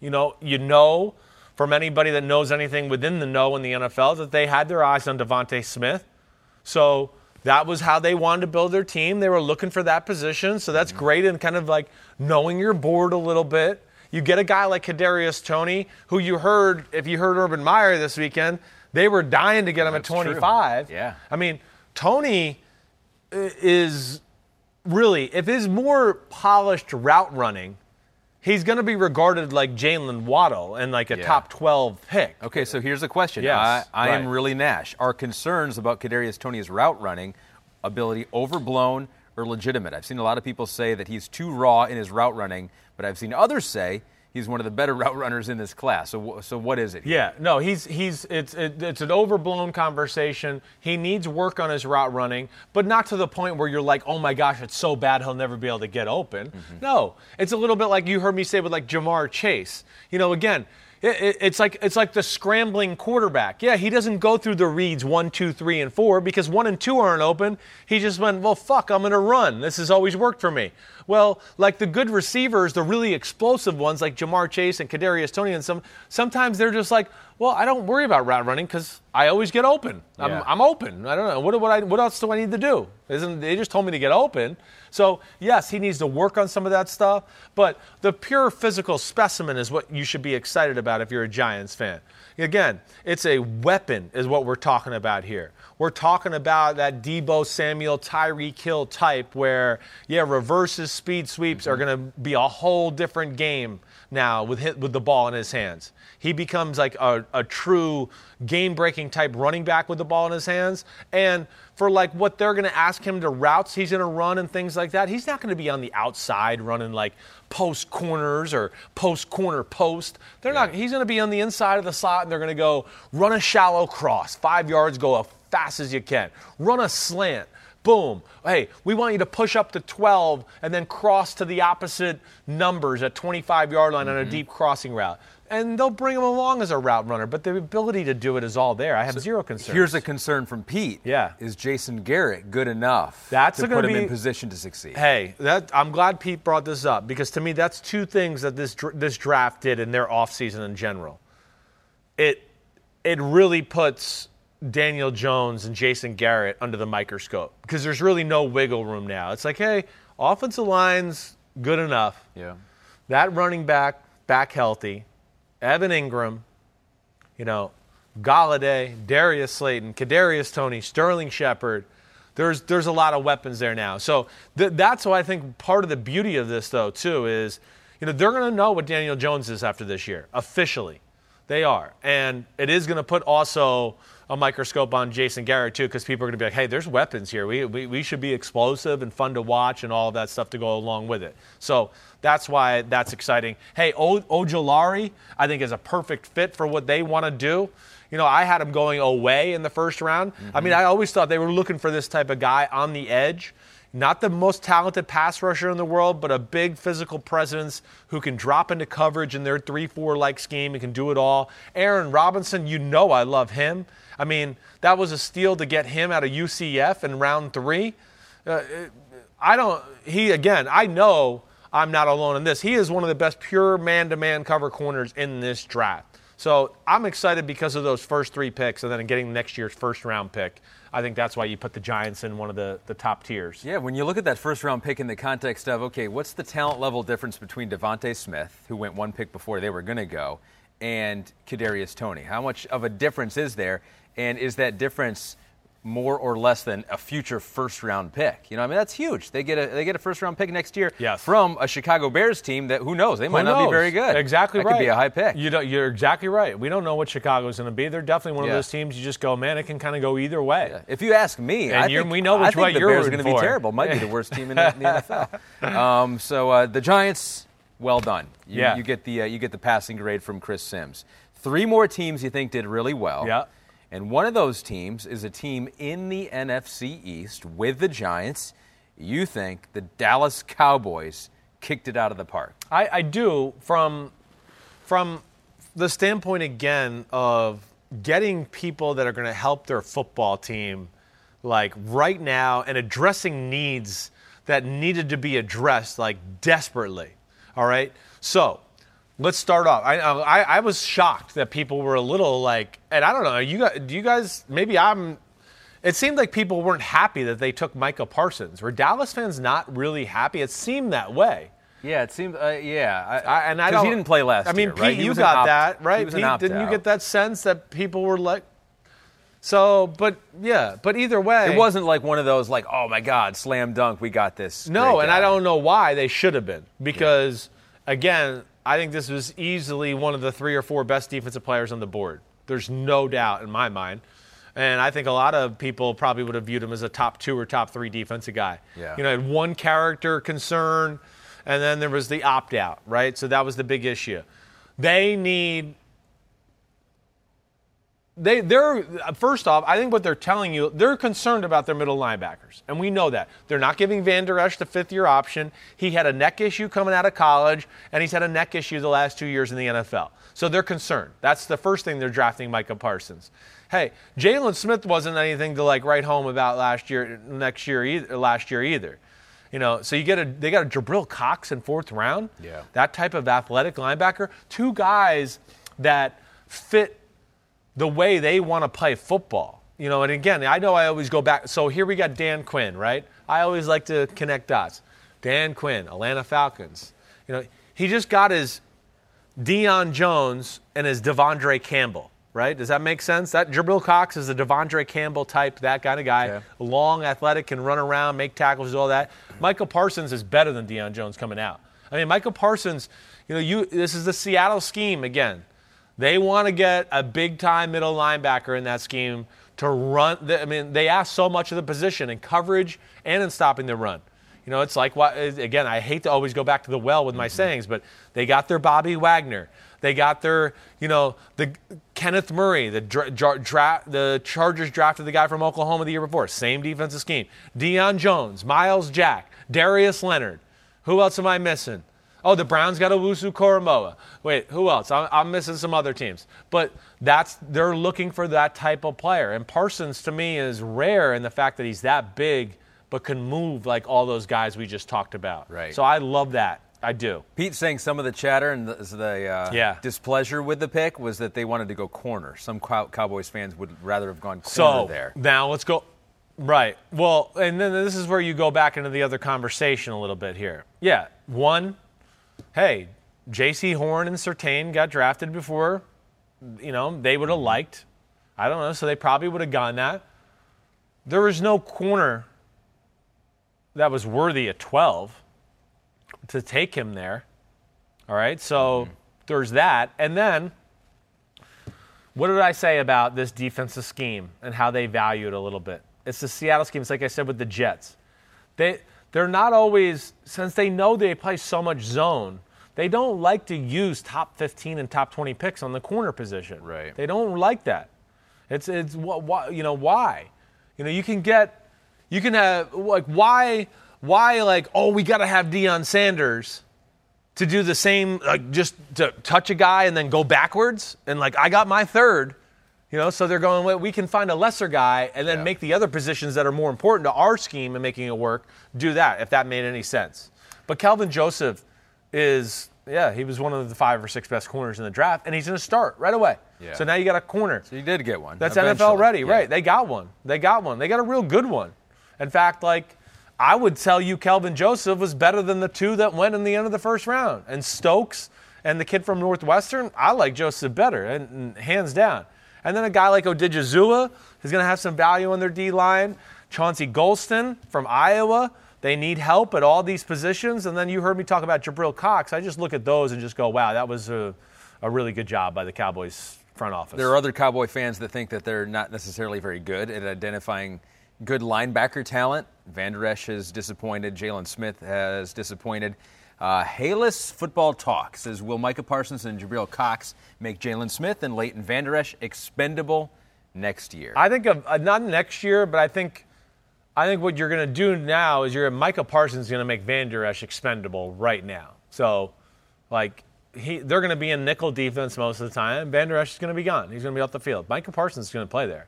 You know, you know from anybody that knows anything within the know in the NFL that they had their eyes on DeVonta Smith. So that was how they wanted to build their team. They were looking for that position. So that's mm-hmm. great and kind of like knowing your board a little bit. You get a guy like Kadarius Toney, who you heard, if you heard Urban Meyer this weekend, they were dying to get him That's at true. 25. Yeah. I mean, Toney uh, is really, if his more polished route running, he's going to be regarded like Jaylen Waddle and like a Yeah. top 12 pick. Okay, so here's the question. Yes, I, I am really Nash. Are concerns about Kadarius Toney's route running ability overblown or legitimate? I've seen a lot of people say that he's too raw in his route running, but I've seen others say he's one of the better route runners in this class. So, so what is it? Yeah, no, he's he's it's it, it's an overblown conversation. He needs work on his route running, but not to the point where you're like, oh my gosh, it's so bad he'll never be able to get open. Mm-hmm. No, it's a little bit like you heard me say with like Ja'Marr Chase. You know, again. It, it- it's like it's like the scrambling quarterback. Yeah, he doesn't go through the reads one, two, three, and four because one and two aren't open. He just went, well, fuck, I'm gonna run. This has always worked for me. Well, like the good receivers, the really explosive ones like Ja'Marr Chase and Kadarius Toney, and some sometimes they're just like, well, I don't worry about route running because I always get open. I'm, Yeah. I'm open. I don't know what what, I, what else do I need to do? Isn't they just told me to get open? So yes, he needs to work on some of that stuff. But the pure physical specimen is what you should be excited about if you're a Giants fan. Again, it's a weapon, is what we're talking about here. We're talking about that Deebo Samuel Tyreek Hill type where, yeah, reverses, speed sweeps are mm-hmm. going to be a whole different game now with hit, with the ball in his hands. He becomes like a, a true game breaking type running back with the ball in his hands. And for like what they're going to ask him to routes he's going to run and things like that, he's not going to be on the outside running like post corners or post corner post. They're not. He's going to be on the inside of the slot and they're going to go run a shallow cross, five yards, go as fast as you can, run a slant. Boom. Hey, we want you to push up to 12 and then cross to the opposite numbers at 25 yard line on a mm-hmm. deep crossing route. And they'll bring him along as a route runner, but the ability to do it is all there. I have zero concerns. Here's a concern from Pete. Yeah. Is Jason Garrett good enough That's to put him be- in position to succeed? Hey, that I'm glad Pete brought this up because to me that's two things that this this draft did in their offseason in general. It it really puts Daniel Jones and Jason Garrett under the microscope because there's really no wiggle room now. It's like, hey, offensive line's good enough. Yeah. That running back back healthy. Evan Engram, you know, Golladay, Darius Slayton, Kadarius Toney, Sterling Shepard. There's there's a lot of weapons there now. So th- that's why I think part of the beauty of this though too is, you know, they're going to know what Daniel Jones is after this year officially. They are, and it is going to put also a microscope on Jason Garrett too, because people are going to be like, hey, there's weapons here. We, we we should be explosive and fun to watch and all of that stuff to go along with it. So that's why that's exciting. Hey, o- Ojulari, I think is a perfect fit for what they want to do. You know, I had him going away in the first round. I mean, I always thought they were looking for this type of guy on the edge. Not the most talented pass rusher in the world, but a big physical presence who can drop into coverage in their 3 4 like scheme and can do it all. Aaron Robinson, you know I love him. I mean, that was a steal to get him out of UCF in round three. Uh, I don't, he, again, I know I'm not alone in this. He is one of the best pure man to man cover corners in this draft. So I'm excited because of those first three picks and then getting next year's first round pick. I think that's why you put the Giants in one of the, the top tiers. Yeah, when you look at that first round pick in the context of, okay, what's the talent level difference between DeVonta Smith, who went one pick before they were going to go, and Kadarius Toney? How much of a difference is there? And is that difference more or less than a future first round pick? You know, I mean, that's huge. They get a they get a first round pick next year Yes. from a Chicago Bears team that who knows they might Who not be very good. Exactly that right. could be a high pick. You don't, you're exactly right. We don't know what Chicago's going to be. They're definitely one Yeah. of those teams you just go, man, it can kind of go either way. If you ask me, And think, we know which way the you're Bears are going to be terrible. Might be the worst team in the, in the NFL. Um, so uh, the Giants, well done. You, Yeah. you get the uh, you get the passing grade from Chris Simms. Three more teams you think did really well. Yeah. And one of those teams is a team in the NFC East with the Giants. You think the Dallas Cowboys kicked it out of the park? I, I do from from the standpoint again of getting people that are going to help their football team like right now and addressing needs that needed to be addressed like desperately all right so let's start off I, I, I was shocked that people were a little like and i don't know you guys, do you guys maybe i'm it seemed like people weren't happy that they took micah parsons were dallas fans not really happy it seemed that way Yeah, it seemed. Uh, yeah, I, I, and I don't. he didn't play last I mean, year, Pete, right? You got opt- that, right? He was an Pete, didn't you get that sense that people were like? So, but yeah, but either way, It wasn't like one of those like, oh my God, slam dunk, we got this. No, and. I don't know why they should have been because, again, I think this was easily one of the three or four best defensive players on the board. There's no doubt in my mind. And I think a lot of people probably would have viewed him as a top two or top three defensive guy. Yeah. You know, had one character concern, and then there was the opt out, right? So that was the big issue. They need they they're first off, I think what they're telling you, they're concerned about their middle linebackers, and we know that they're not giving Van Der Esch the fifth year option. He had a neck issue coming out of college, and he's had a neck issue the last two years in the NFL. So they're concerned. That's the first thing they're drafting Micah Parsons. Hey, Jaylon Smith wasn't anything to like write home about last year, next year, either, last year either. You know, so you get a they got a Jabril Cox in fourth round. Yeah. That type of athletic linebacker, two guys that fit the way they want to play football. You know, and again, I know I always go back. So here we got Dan Quinn, right? I always like to connect dots. Dan Quinn, Atlanta Falcons. You know, he just got his Deion Jones and his Devondre Campbell, right? Does that make sense? That Jabril Cox is a Devondre Campbell type, that kind of guy. Yeah. Long, athletic, can run around, make tackles, all that. Michael Parsons is better than Deion Jones coming out. I mean, Michael Parsons, you know, you this is the Seattle scheme again. They want to get a big time middle linebacker in that scheme to run. I mean, they ask so much of the position in coverage and in stopping the run. You know, it's like what again. I hate to always go back to the well with my mm-hmm. sayings, but they got their Bobby Wagner. They got their, you know, the Kenneth Murray. The dra- dra- the Chargers drafted the guy from Oklahoma the year before. Same defensive scheme. Deion Jones, Myles Jack, Darius Leonard. Who else am I missing? Oh, the Browns got Owusu Koramoah. Wait, who else? I'm, I'm missing some other teams. But that's they're looking for that type of player. And Parsons to me is rare in the fact that he's that big, but can move like all those guys we just talked about. Right. So I love that. I do. Pete saying some of the chatter and the, the uh, Yeah. displeasure with the pick was that they wanted to go corner. Some Cow- Cowboys fans would rather have gone corner So there. now let's go. Right. Well, and then this is where you go back into the other conversation a little bit here. Yeah. One, hey, Jaycee Horn and Surtain got drafted before, you know, they would have mm-hmm. liked. I don't know, so they probably would have gone that. There was no corner that was worthy at 12 to take him there. All right, so mm-hmm. there's that. And then, what did I say about this defensive scheme and how they value it a little bit? It's the Seattle scheme. It's like I said with the Jets. They, they're not always, since they know they play so much zone, they don't like to use top 15 and top 20 picks on the corner position. Right. They don't like that. It's, it's what, what you know, why? You know, you can get, you can have, like, why, why, like, oh, we got to have Deion Sanders to do the same, like, just to touch a guy and then go backwards? And, like, I got my third. You know, so they're going, well, we can find a lesser guy and then Yeah. make the other positions that are more important to our scheme and making it work do that, if that made any sense. But Kelvin Joseph is, yeah, he was one of the five or six best corners in the draft, and he's going to start right away. Yeah. So now you got a corner. So you did get one. That's eventually. NFL ready, Yeah. right? They got one. They got one. They got a real good one. In fact, like I would tell you, Kelvin Joseph was better than the two that went in the end of the first round. And Stokes and the kid from Northwestern, I like Joseph better, and, and hands down. And then a guy like Odighizuwa is going to have some value on their D line. Chauncey Golston from Iowa. They need help at all these positions. And then you heard me talk about Jabril Cox. I just look at those and just go, wow, that was a, a really good job by the Cowboys front office. There are other Cowboy fans that think that they're not necessarily very good at identifying good linebacker talent. Van Der Esch has disappointed. Jaylon Smith has disappointed. Uh, Hayless Football Talk says, will Micah Parsons and Jabril Cox make Jaylon Smith and Leighton Van Der Esch expendable next year? I think of uh, not next year, but I think I think what you're going to do now is you're Micah Parsons is going to make Van Der Esch expendable right now. So, like he, they're going to be in nickel defense most of the time. Van Der Esch is going to be gone. He's going to be off the field. Micah Parsons is going to play there.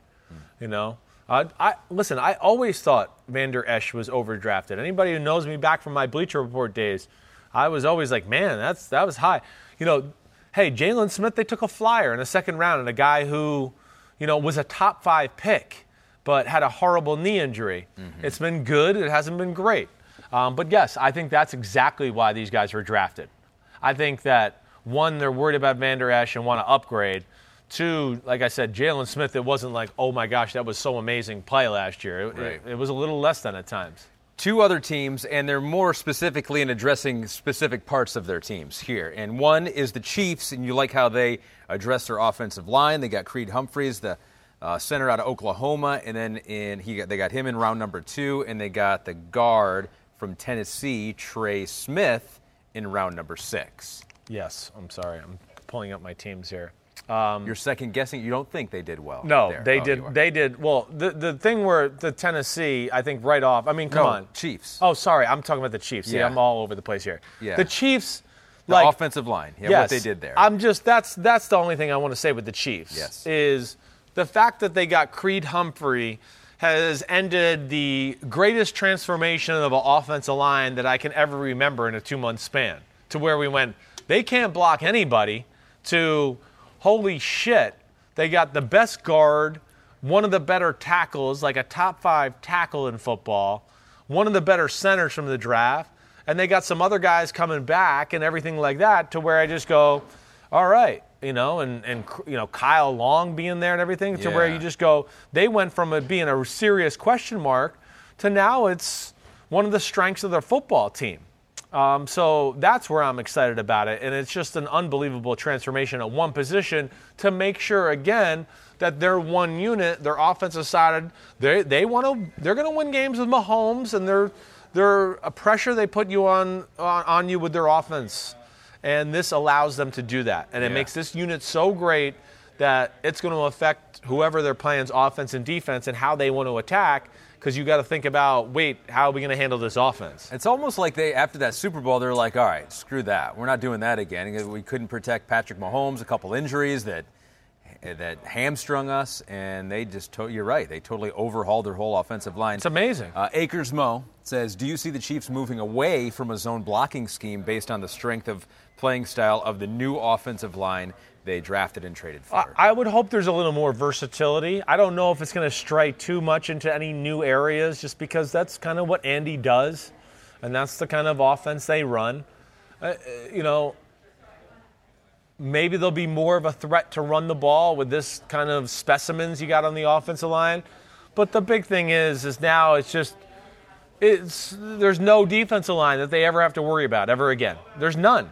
You know, uh, I listen. I always thought Van Der Esch was overdrafted. Anybody who knows me back from my Bleacher Report days, I was always like, man, that's that was high. You know, hey, Jaylon Smith, they took a flyer in the second round, and a guy who, you know, was a top five pick, but had a horrible knee injury. It's been good. It hasn't been great. Um, but yes, I think that's exactly why these guys were drafted. I think that one, they're worried about Van Der Esch and want to upgrade. Two, like I said, Jaylon Smith, it wasn't like, oh my gosh, that was so amazing play last year. It, Right. it, it was a little less than at times. Two other teams, and they're more specifically in addressing specific parts of their teams here. And one is the Chiefs, and you like how they address their offensive line. They got Creed Humphreys, the uh, center out of Oklahoma, and then in he got, they got him in round number two, and they got the guard from Tennessee, Trey Smith, in round number six. Yes, I'm sorry. I'm pulling up my teams here. Um, You're second guessing. You don't think they did well? No, there. they Oh, did. They did. Well, the the thing where the Tennessee, I think, right off. I mean, come No, on, Chiefs. Oh, sorry, I'm talking about the Chiefs. See, Yeah. I'm all over the place here. Yeah. The Chiefs, The like offensive line. Yeah, yes, what they did there. I'm just that's that's the only thing I want to say with the Chiefs. Yes. is the fact that they got Creed Humphrey has ended the greatest transformation of an offensive line that I can ever remember in a two month span. To where we went, they can't block anybody. To holy shit, they got the best guard, one of the better tackles, like a top five tackle in football, one of the better centers from the draft, and they got some other guys coming back and everything like that. To where I just go, all right, you know, and and you know Kyle Long being there and everything. To where you just go, they went from it being a serious question mark to now it's one of the strengths of their football team. Um, so that's where I'm excited about it, and it's just an unbelievable transformation at one position to make sure again that they're one unit, they're offensive sided. They they want to they're going to win games with Mahomes, and they're they're a pressure they put you on, on on you with their offense, and this allows them to do that, and it Yeah. makes this unit so great that it's going to affect whoever they're playing's offense and defense and how they want to attack. Because you got to think about, wait, how are we going to handle this offense? It's almost like they, after that Super Bowl, they're like, all right, screw that. We're not doing that again. We couldn't protect Patrick Mahomes, a couple injuries that that hamstrung us, and they just, to- you're right, they totally overhauled their whole offensive line. It's amazing. Uh, Akers Mo says, Do you see the Chiefs moving away from a zone blocking scheme based on the strength of playing style of the new offensive line they drafted and traded for? I would hope there's a little more versatility. I don't know if it's going to stray too much into any new areas just because that's kind of what Andy does, and that's the kind of offense they run. Uh, uh, you know, maybe they'll be more of a threat to run the ball with this kind of specimens you got on the offensive line. But the big thing is, is now it's just it's there's no defensive line that they ever have to worry about ever again. There's none.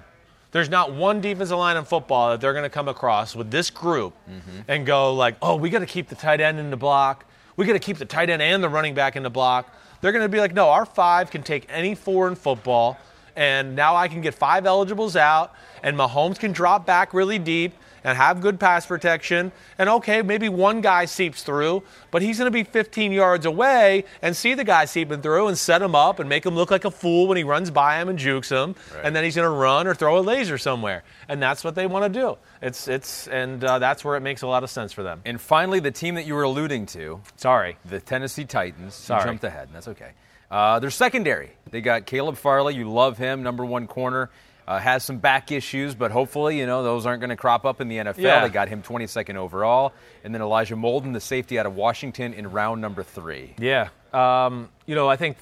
There's not one defensive line in football that they're going to come across with this group mm-hmm. and go like, "Oh, we got to keep the tight end in the block. We got to keep the tight end and the running back in the block." They're going to be like, "No, our five can take any four in football, and now I can get five eligibles out, and Mahomes can drop back really deep." And have good pass protection. And okay, maybe one guy seeps through, but he's going to be 15 yards away and see the guy seeping through and set him up and make him look like a fool when he runs by him and jukes him. Right. And then he's going to run or throw a laser somewhere. And that's what they want to do. It's it's and uh, that's where it makes a lot of sense for them. And finally, the team that you were alluding to, Sorry. the Tennessee Titans. Sorry. You jumped ahead. and That's okay. Uh, they're secondary. They got Caleb Farley. You love him, number one corner. Uh, has some back issues, but hopefully, you know, those aren't going to crop up in the NFL. Yeah. They got him 22nd overall. And then Elijah Molden, the safety out of Washington, in round number three. Yeah. Um, you know, I think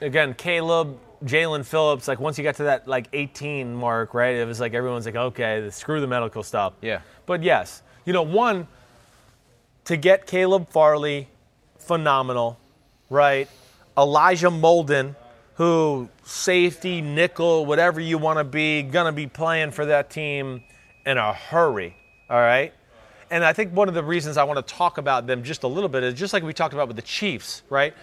again, Caleb, Jaelan Phillips, like once you got to that like 18 mark, right? It was like everyone's like, okay, screw the medical stuff. Yeah. But yes, you know, one to get Caleb Farley, phenomenal, right? Elijah Molden, who safety, nickel, whatever you want to be, gonna be playing for that team in a hurry. All right. And I think one of the reasons I want to talk about them just a little bit is just like we talked about with the Chiefs, right?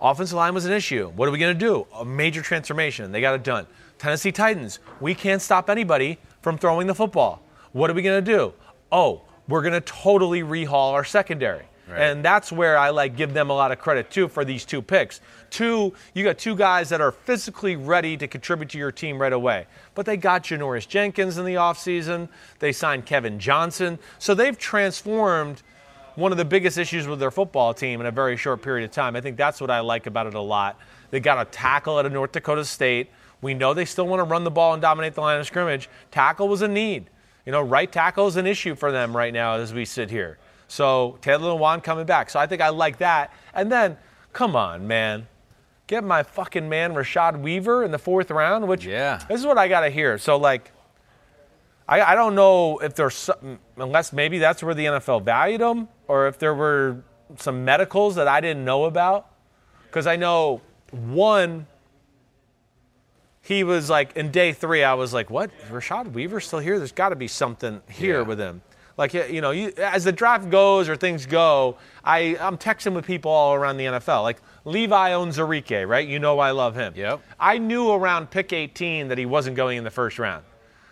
Offensive line was an issue. What are we going to do? A major transformation. They got it done. Tennessee Titans, we can't stop anybody from throwing the football. What are we going to do? Oh, we're going to totally rehaul our secondary. And that's where I like give them a lot of credit too for these two picks. Two, you got two guys that are physically ready to contribute to your team right away. But they got Janoris Jenkins in the offseason. They signed Kevin Johnson. So they've transformed one of the biggest issues with their football team in a very short period of time. I think that's what I like about it a lot. They got a tackle at a North Dakota State. We know they still want to run the ball and dominate the line of scrimmage. Tackle was a need. You know, right tackle is an issue for them right now as we sit here. So Taylor Lewan coming back. So I think I like that. And then, come on, man. Get my fucking man Rashad Weaver in the fourth round, which Yeah. this is what I gotta hear. So like I, I don't know if there's something, unless maybe that's where the NFL valued him, or if there were some medicals that I didn't know about. Because I know one, he was like in day three, I was like, what Rashad Weaver still here? There's got to be something here Yeah. with him. Like you know, you, as the draft goes or things go, I I'm texting with people all around the NFL. Like Levi Onwuzurike, right? You know I love him. Yep. I knew around pick 18 that he wasn't going in the first round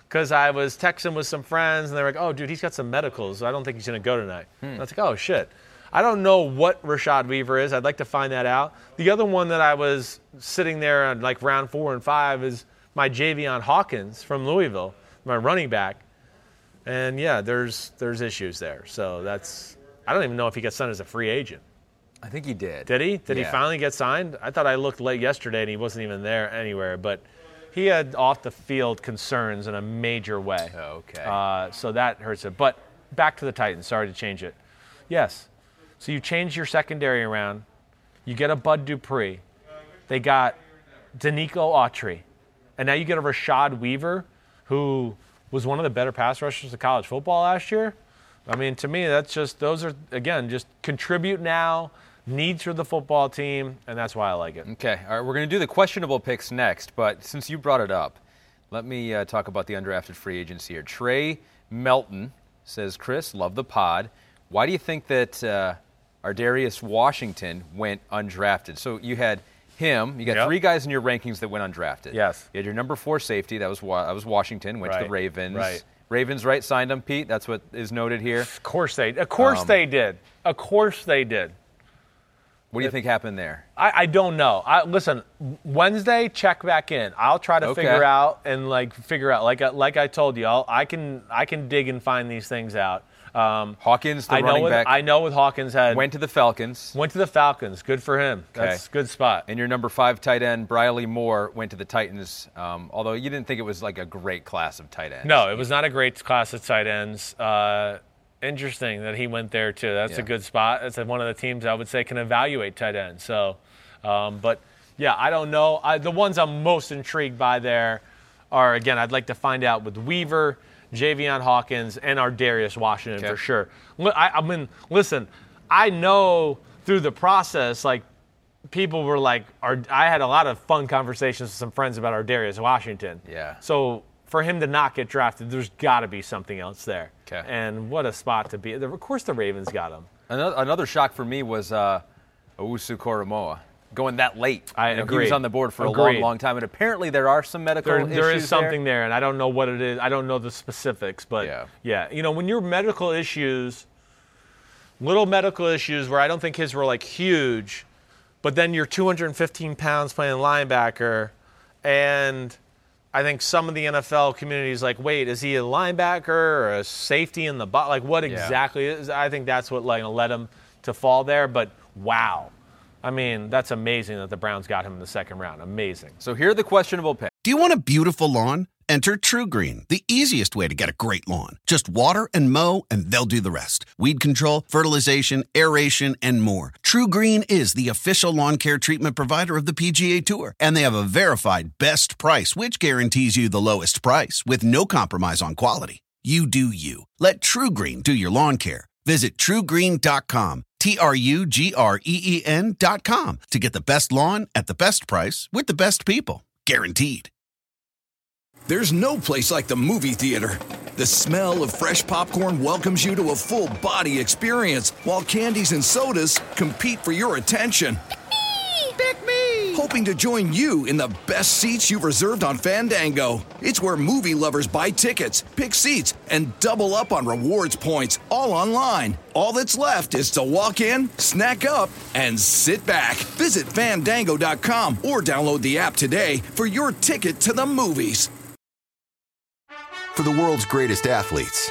because I was texting with some friends and they were like, "Oh, dude, he's got some medicals. I don't think he's going to go tonight." Hmm. And I was like, "Oh shit." I don't know what Rashad Weaver is. I'd like to find that out. The other one that I was sitting there on like round four and five is my Javian Hawkins from Louisville, my running back. And yeah, there's there's issues there. So that's I don't even know if he got signed as a free agent. I think he did. Did he? Did he finally get signed? I thought I looked late yesterday and he wasn't even there anywhere. But he had off the field concerns in a major way. Okay. Uh, so that hurts it. But back to the Titans. Sorry to change it. Yes. So you change your secondary around. You get a Bud Dupree. They got Denico Autry. And now you get a Rashad Weaver, who was one of the better pass rushers of college football last year. I mean, to me, that's just, those are, again, just contribute now, needs for the football team, and that's why I like it. Okay, all right, we're going to do the questionable picks next, but since you brought it up, let me uh, talk about the undrafted free agents here. Trey Melton says, Chris, love the pod. Why do you think that uh, Ar'Darius Washington went undrafted? So you had him, you got Yep. three guys in your rankings that went undrafted. Yes. You had your number four safety, that was, Wa- that was Washington, went to the Ravens. right. Ravens, right, signed him, Pete. That's what is noted here. Of course they, of course Um, they did. Of course they did. What do you think happened there? I, I don't know. I, listen, Wednesday, check back in. I'll try to Okay. figure out and like figure out. Like I, like I told you, I'll, I can I can dig and find these things out. Um, Hawkins, the I know running with, back, I know with Hawkins had went to the Falcons. went to the Falcons. Good for him. That's a good spot. And your number five tight end, Briley Moore, went to the Titans. Um, although you didn't think it was like a great class of tight ends. No, it was not a great class of tight ends. Uh, interesting that he went there too. That's a good spot. That's one of the teams I would say can evaluate tight ends. So, um, but yeah, I don't know. I, the ones I'm most intrigued by there are again. I'd like to find out with Weaver Javian Hawkins, and Ar'Darius Washington for sure. I, I mean, listen, I know through the process, like people were like, our, I had a lot of fun conversations with some friends about Ar'Darius Washington. Yeah. So for him to not get drafted, there's got to be something else there. 'Kay. And what a spot to be. Of course, the Ravens got him. Another, another shock for me was uh, Owusu Koramoah going that late. I You know, He agree. was on the board for a long, long time, and apparently there are some medical There, issues there is something there. there. and I don't know what it is. I don't know the specifics, but Yeah. yeah, you know, when your medical issues, little medical issues where I don't think his were like huge, but then you're 215 pounds playing linebacker, and I think some of the NFL community is like, wait, is he a linebacker or a safety in the box? Like, what Yeah. exactly is? I think that's what like led him to fall there. But wow, I mean, that's amazing that the Browns got him in the second round. Amazing. So here are the questionable picks. Do you want a beautiful lawn? Enter TruGreen, the easiest way to get a great lawn. Just water and mow, and they'll do the rest. Weed control, fertilization, aeration, and more. TruGreen is the official lawn care treatment provider of the PGA Tour, and they have a verified best price, which guarantees you the lowest price with no compromise on quality. You do you. Let TruGreen do your lawn care. Visit trugreen.com, T R U G R E E com to get the best lawn at the best price with the best people. Guaranteed. There's no place like the movie theater. The smell of fresh popcorn welcomes you to a full body experience, while candies and sodas compete for your attention. Pick me! Hoping to join you in the best seats you've reserved on Fandango. It's where movie lovers buy tickets, pick seats, and double up on rewards points, all online. All that's left is to walk in, snack up, and sit back. Visit fandango.com or download the app today for your ticket to the movies. For the world's greatest athletes,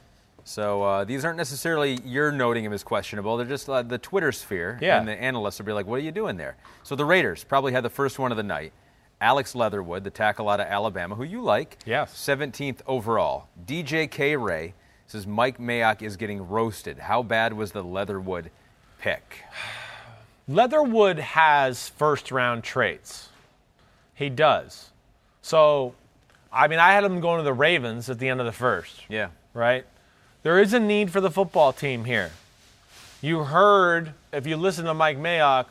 So uh, these aren't necessarily you're noting him as questionable. They're just uh, the Twitter sphere, Yeah. and the analysts will be like, "What are you doing there?" So the Raiders probably had the first one of the night. Alex Leatherwood, the tackle out of Alabama, who you like, Yes. 17th overall. DJ K. Ray says Mike Mayock is getting roasted. How bad was the Leatherwood pick? Leatherwood has first round traits. He does. So, I mean, I had him going to the Ravens at the end of the first, Yeah. right? There is a need for the football team here. You heard, if you listen to Mike Mayock,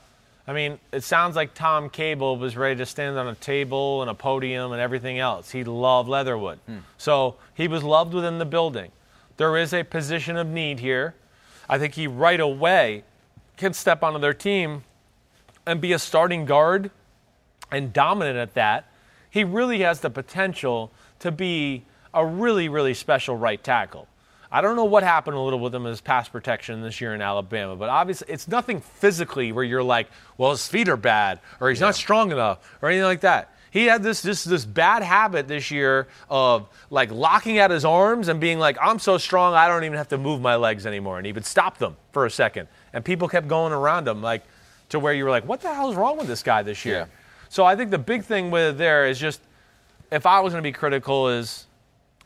I mean, it sounds like Tom Cable was ready to stand on a table and a podium and everything else. He loved Leatherwood. Hmm. So he was loved within the building. There is a position of need here. I think he right away can step onto their team and be a starting guard and dominant at that. He really has the potential to be a really, really special right tackle. I don't know what happened a little with him his pass protection this year in Alabama, but obviously it's nothing physically where you're like, well, his feet are bad or he's not strong enough or anything like that. He had this, this this bad habit this year of like locking out his arms and being like, I'm so strong I don't even have to move my legs anymore. And he would stop them for a second. And people kept going around him like to where you were like, what the hell is wrong with this guy this year? Yeah. So I think the big thing with there is just if I was going to be critical is,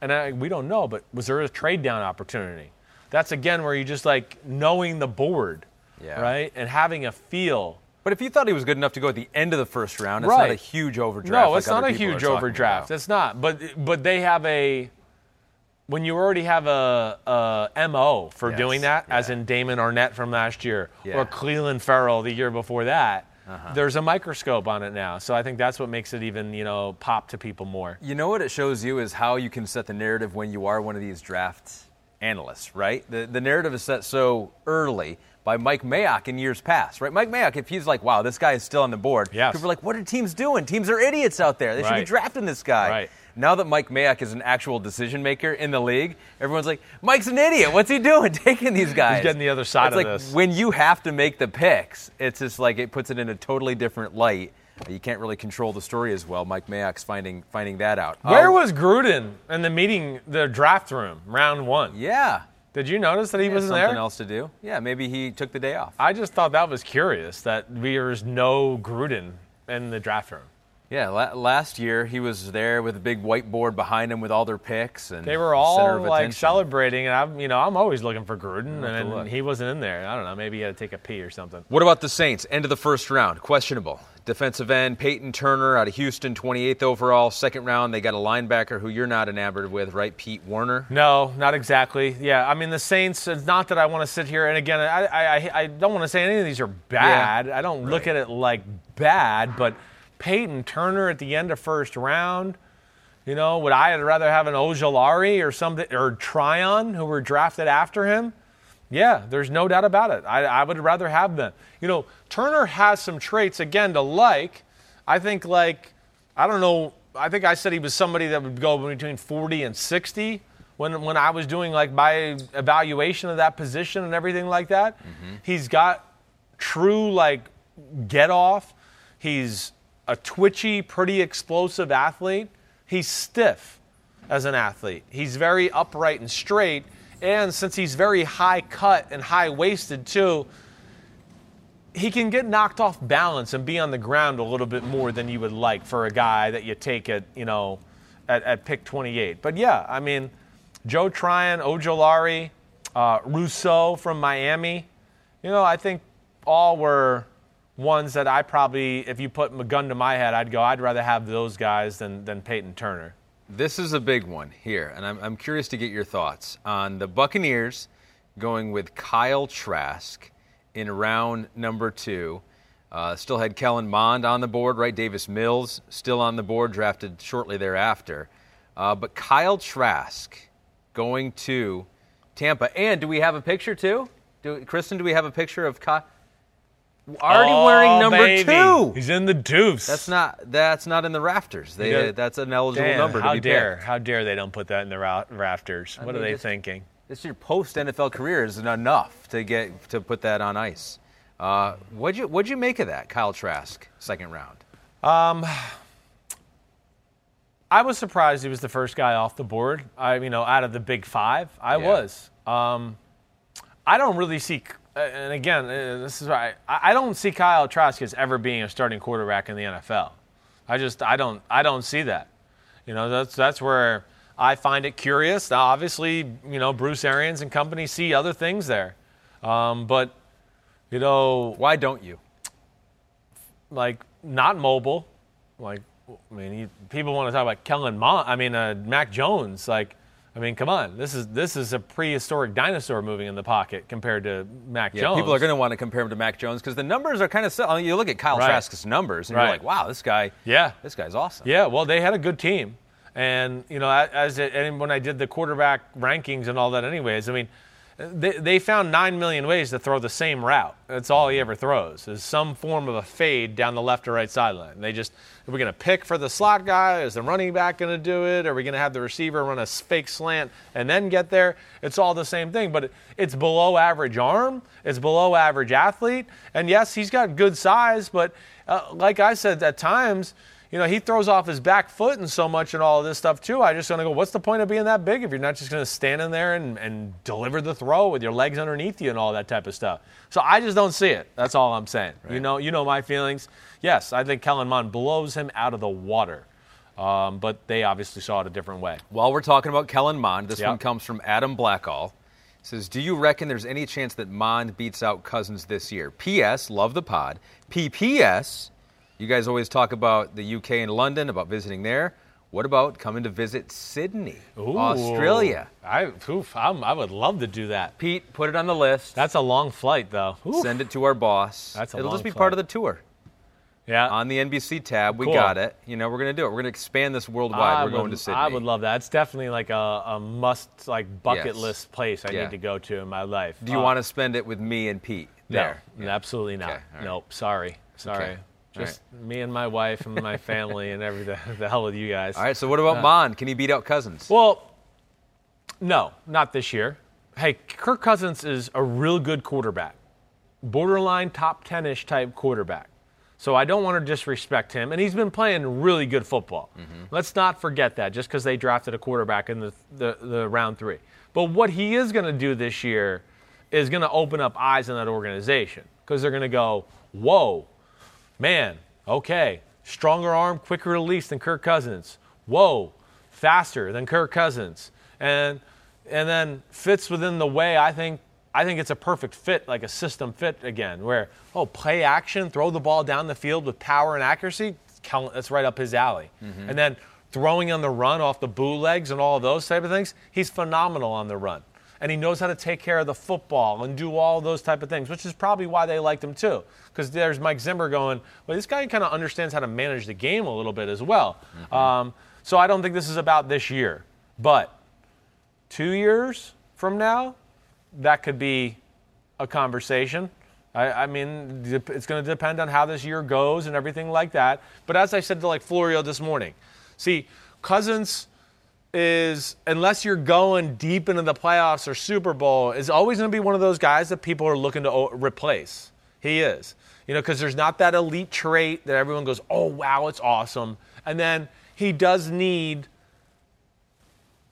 and I, we don't know, but was there a trade down opportunity? That's again where you just like knowing the board, Yeah. right, and having a feel. But if you thought he was good enough to go at the end of the first round, it's Right. not a huge overdraft. No, like it's not a huge overdraft. It's not. But but they have a when you already have a, a mo for Yes, doing that, as in Damon Arnette from last year Yeah. or Clelin Ferrell the year before that. Uh-huh. There's a microscope on it now, so I think that's what makes it even you know pop to people more. You know what it shows you is how you can set the narrative when you are one of these draft analysts, right? The, the narrative is set so early by Mike Mayock in years past, right? Mike Mayock, if he's like, wow, this guy is still on the board, Yes. people are like, what are teams doing? Teams are idiots out there. They should be drafting this guy. Right. Now that Mike Mayock is an actual decision maker in the league, everyone's like, Mike's an idiot. What's he doing taking these guys? He's getting the other side it's of like this. When you have to make the picks, it's just like it puts it in a totally different light you can't really control the story as well. Mike Mayock's finding finding that out. Where Um, was Gruden in the meeting, the draft room, round one? Yeah. Did you notice that he wasn't something there? else to do. Yeah, maybe he took the day off. I just thought that was curious that there's no Gruden in the draft room. Yeah, la- last year he was there with a big whiteboard behind him with all their picks, and They were all of like attention. celebrating, and I'm, you know, I'm always looking for Gruden, and look. he wasn't in there. I don't know, maybe he had to take a pee or something. What about the Saints? End of the first round, questionable. Defensive end Peyton Turner out of Houston, 28th overall. Second round, they got a linebacker who you're not enamored with, right? Pete Werner. No, not exactly. Yeah, I mean the Saints. It's not that I want to sit here and again, I I, I don't want to say any of these are bad. I don't look at it like bad, but Peyton Turner at the end of first round. You know, would I rather have an Ojulari or something or Tryon who were drafted after him? Yeah, there's no doubt about it. I, I would rather have them. You know, Turner has some traits again to like. I think like I don't know. I think I said he was somebody that would go between 40 and 60 when when I was doing like my evaluation of that position and everything like that. Mm-hmm. He's got true like get off. He's a twitchy, pretty explosive athlete. He's stiff as an athlete. He's very upright and straight. And since he's very high cut and high waisted too, he can get knocked off balance and be on the ground a little bit more than you would like for a guy that you take at, you know, at, at pick 28. But yeah, I mean, Joe Tryon, Ojulari, uh, Rousseau from Miami, you know, I think all were ones that I probably, if you put a gun to my head, I'd go, I'd rather have those guys than, than Peyton Turner. This is a big one here, and I'm, I'm curious to get your thoughts on the Buccaneers going with Kyle Trask in round number two. Uh, still had Kellen Mond on the board, right? Davis Mills still on the board, drafted shortly thereafter. Uh, but Kyle Trask going to Tampa. And do we have a picture too? Do, Kristen, do we have a picture of Kyle? Already wearing Oh, number baby. two. He's in the deuce. That's not that's not in the rafters. They, Yeah. that's an eligible Damn, number to how dare, picked. how dare they don't put that in the ra- rafters? what mean, are they thinking? This your post NFL career is not enough to get to put that on ice. Uh, what'd you what'd you make of that, Kyle Trask, second round? Um, I was surprised he was the first guy off the board. I, you know, out of the big five, I Yeah. was. Um, I don't really see, uh, and again, uh, this is why I, don't see Kyle Trask as ever being a starting quarterback in the NFL. I just, I don't, I don't see that. You know, that's that's where I find it curious. Now, obviously, you know, Bruce Arians and company see other things there, um, but you know, Why don't you? like not mobile. Like, I mean, you, people want to talk about Kellen Mond. I mean, uh, Mac Jones. Like, I mean, come on. This is this is a prehistoric dinosaur moving in the pocket compared to Mac Yeah, Jones. people are going to want to compare him to Mac Jones because the numbers are kind of. I mean, you look at Kyle Right. Trask's numbers and Right. you're like, wow, this guy. Yeah. this guy's awesome. Yeah, well, they had a good team, and you know, as it, and when I did the quarterback rankings and all that, anyways, I mean, they, they found nine million ways to throw the same route. That's all he ever throws is some form of a fade down the left or right sideline. They just are we going to pick for the slot guy? Is the running back going to do it? Are we going to have the receiver run a fake slant and then get there? It's all the same thing, but it's below average arm. It's below average athlete, and yes, he's got good size, but uh, like I said, at times you know, he throws off his back foot and so much and all of this stuff too. I just want to go, what's the point of being that big if you're not just going to stand in there and, and deliver the throw with your legs underneath you and all that type of stuff? So I just don't see it. That's all I'm saying. You know, you know my feelings. Yes, I think Kellen Mond blows him out of the water, um, but they obviously saw it a different way. While we're talking about Kellen Mond, this Yep. one comes from Adam Blackall. It says, "Do you reckon there's any chance that Mond beats out Cousins this year?" P.S. Love the pod. P.P.S. You guys always talk about the U.K. and London, about visiting there. What about coming to visit Sydney, Australia? I, oof, I would love to do that. Pete, put it on the list. That's a long flight, though. Oof. Send it to our boss. That's a It'll just be flight. part of the tour. Yeah. On the NBC tab, we Cool. got it. You know, we're going to do it. We're going to expand this worldwide. I we're going would- to Sydney. I would love that. It's definitely like a, a must, like bucket Yes. list place I Yeah. need to go to in my life. Do you Uh, want to spend it with me and Pete there? No, absolutely not. Okay, right. Nope. Sorry. Sorry. Okay, Just me and my wife and my family and everything. The hell with you guys. All right. So what about Mond? Can he beat out Cousins? Well, no, not this year. Hey, Kirk Cousins is a real good quarterback, borderline top 10 ish type quarterback. So I don't want to disrespect him. And he's been playing really good football. Mm-hmm. Let's not forget that just because they drafted a quarterback in the, the, the round three. But what he is going to do this year is going to open up eyes in that organization because they're going to go, whoa, man, okay, stronger arm, quicker release than Kirk Cousins. Whoa, faster than Kirk Cousins. And and then fits within the way I think I think it's a perfect fit, like a system fit again, where oh, play action, throw the ball down the field with power and accuracy. That's right up his alley. Mm-hmm. And then throwing on the run off the bootlegs and all of those type of things, he's phenomenal on the run. And he knows how to take care of the football and do all those type of things, which is probably why they liked him too. Because there's Mike Zimmer going, well, this guy kind of understands how to manage the game a little bit as well. Um, so I don't think this is about this year, but two years from now, that could be a conversation. I, I mean, it's going to depend on how this year goes and everything like that. But as I said to like Florio this morning, see, Cousins is unless you're going deep into the playoffs or Super Bowl, is always going to be one of those guys that people are looking to replace. He is, you know, because there's not that elite trait that everyone goes, "Oh wow, it's awesome," and then he does need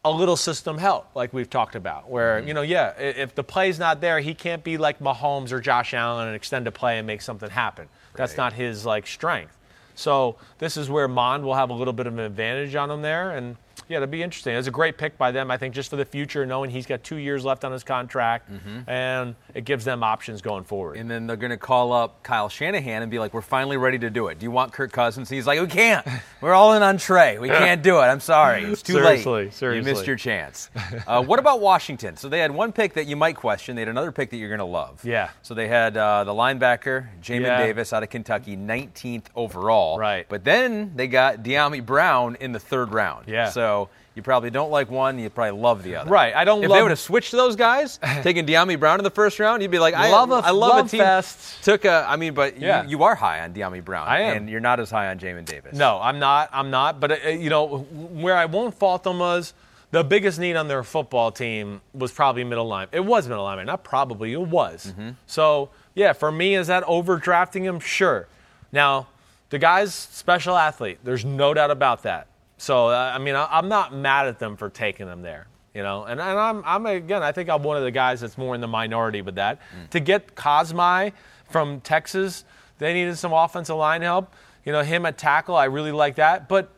a little system help, like we've talked about, where, mm-hmm. you know, yeah, if the play's not there, he can't be like Mahomes or Josh Allen and extend a play and make something happen. That's not his like strength. So this is where Mond will have a little bit of an advantage on him there. And yeah, it'll be interesting. It's a great pick by them, I think, just for the future, knowing he's got two years left on his contract, and it gives them options going forward. And then they're going to call up Kyle Shanahan and be like, "We're finally ready to do it. Do you want Kirk Cousins?" He's like, "We can't. We're all in on Trey. We can't do it. I'm sorry. It's too Seriously, late. You missed your chance." Uh, what about Washington? So they had one pick that you might question. They had another pick that you're going to love. Yeah. So they had uh, the linebacker Jamin Yeah. Davis out of Kentucky, 19th overall. Right. But then they got Dyami Brown in the third round. Yeah. So. You probably don't like one. You probably love the other. Right, I don't If love- they would have switched those guys, taking Dyami Brown in the first round, you'd be like, I Love a- I love, love a team fest. took a. I mean, but Yeah. you, you are high on Dyami Brown. I am. and you're not as high on Jamin Davis. No, I'm not. I'm not. But uh, you know, where I won't fault them was the biggest need on their football team was probably middle line. It was middle lineman, not probably. It was. So yeah, for me, is that overdrafting him? Sure. Now, the guy's special athlete. There's no doubt about that. So I mean, I, I'm not mad at them for taking him there. You know, and, and I'm, I'm again, I think I'm one of the guys that's more in the minority with that. Mm. To get Cosmi from Texas, they needed some offensive line help. You know, him at tackle, I really like that. But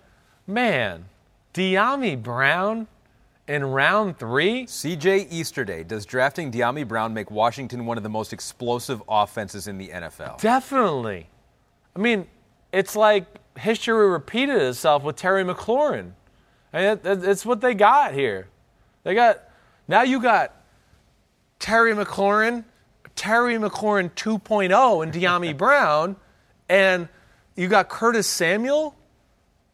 man, Dyami Brown in round three, CJ Easterday, does drafting Dyami Brown make Washington one of the most explosive offenses in the NFL? definitely. I mean, it's like history repeated itself with Terry McLaurin. And it, it- it's what they got here. They got now you got Terry McLaurin, Terry McLaurin 2.0 and Dyami Brown, and you got Curtis Samuel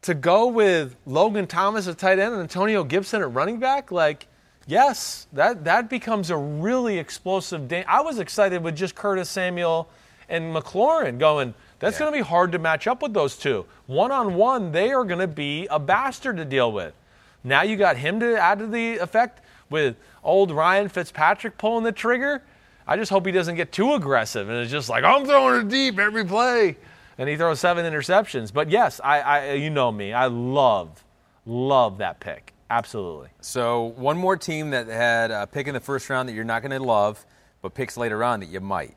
to go with Logan Thomas at tight end and Antonio Gibson at running back. Like, yes, that that becomes a really explosive. day. I was excited with just Curtis Samuel and McLaurin going. That's going to be hard to match up with those two. One on one, they are going to be a bastard to deal with. Now you got him to add to the effect with old Ryan Fitzpatrick pulling the trigger. I just hope he doesn't get too aggressive and it's just like I'm throwing it deep every play, and he throws seven interceptions. But yes, I, I you know me, I love, love that pick. Absolutely. So one more team that had a pick in the first round that you're not going to love, but picks later on that you might.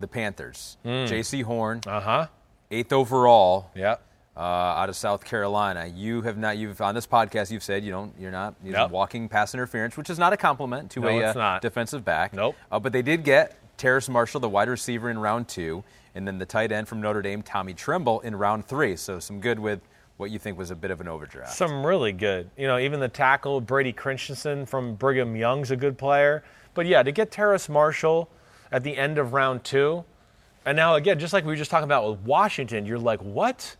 The Panthers. Jaycee Horn, Uh huh. eighth overall. Yep. uh, out of South Carolina. You have not. You've on this podcast. You've said you don't. You're not you're walking pass interference, which is not a compliment to No, a uh, defensive back. Nope. Uh, but they did get Terrace Marshall, the wide receiver, in round two, and then the tight end from Notre Dame, Tommy Tremble, in round three. So some good with what you think was a bit of an overdraft. Some really good. You know, even the tackle, Brady Christensen from Brigham Young's a good player. But yeah, to get Terrace Marshall at the end of round two, and now again, just like we were just talking about with Washington, you're like, what?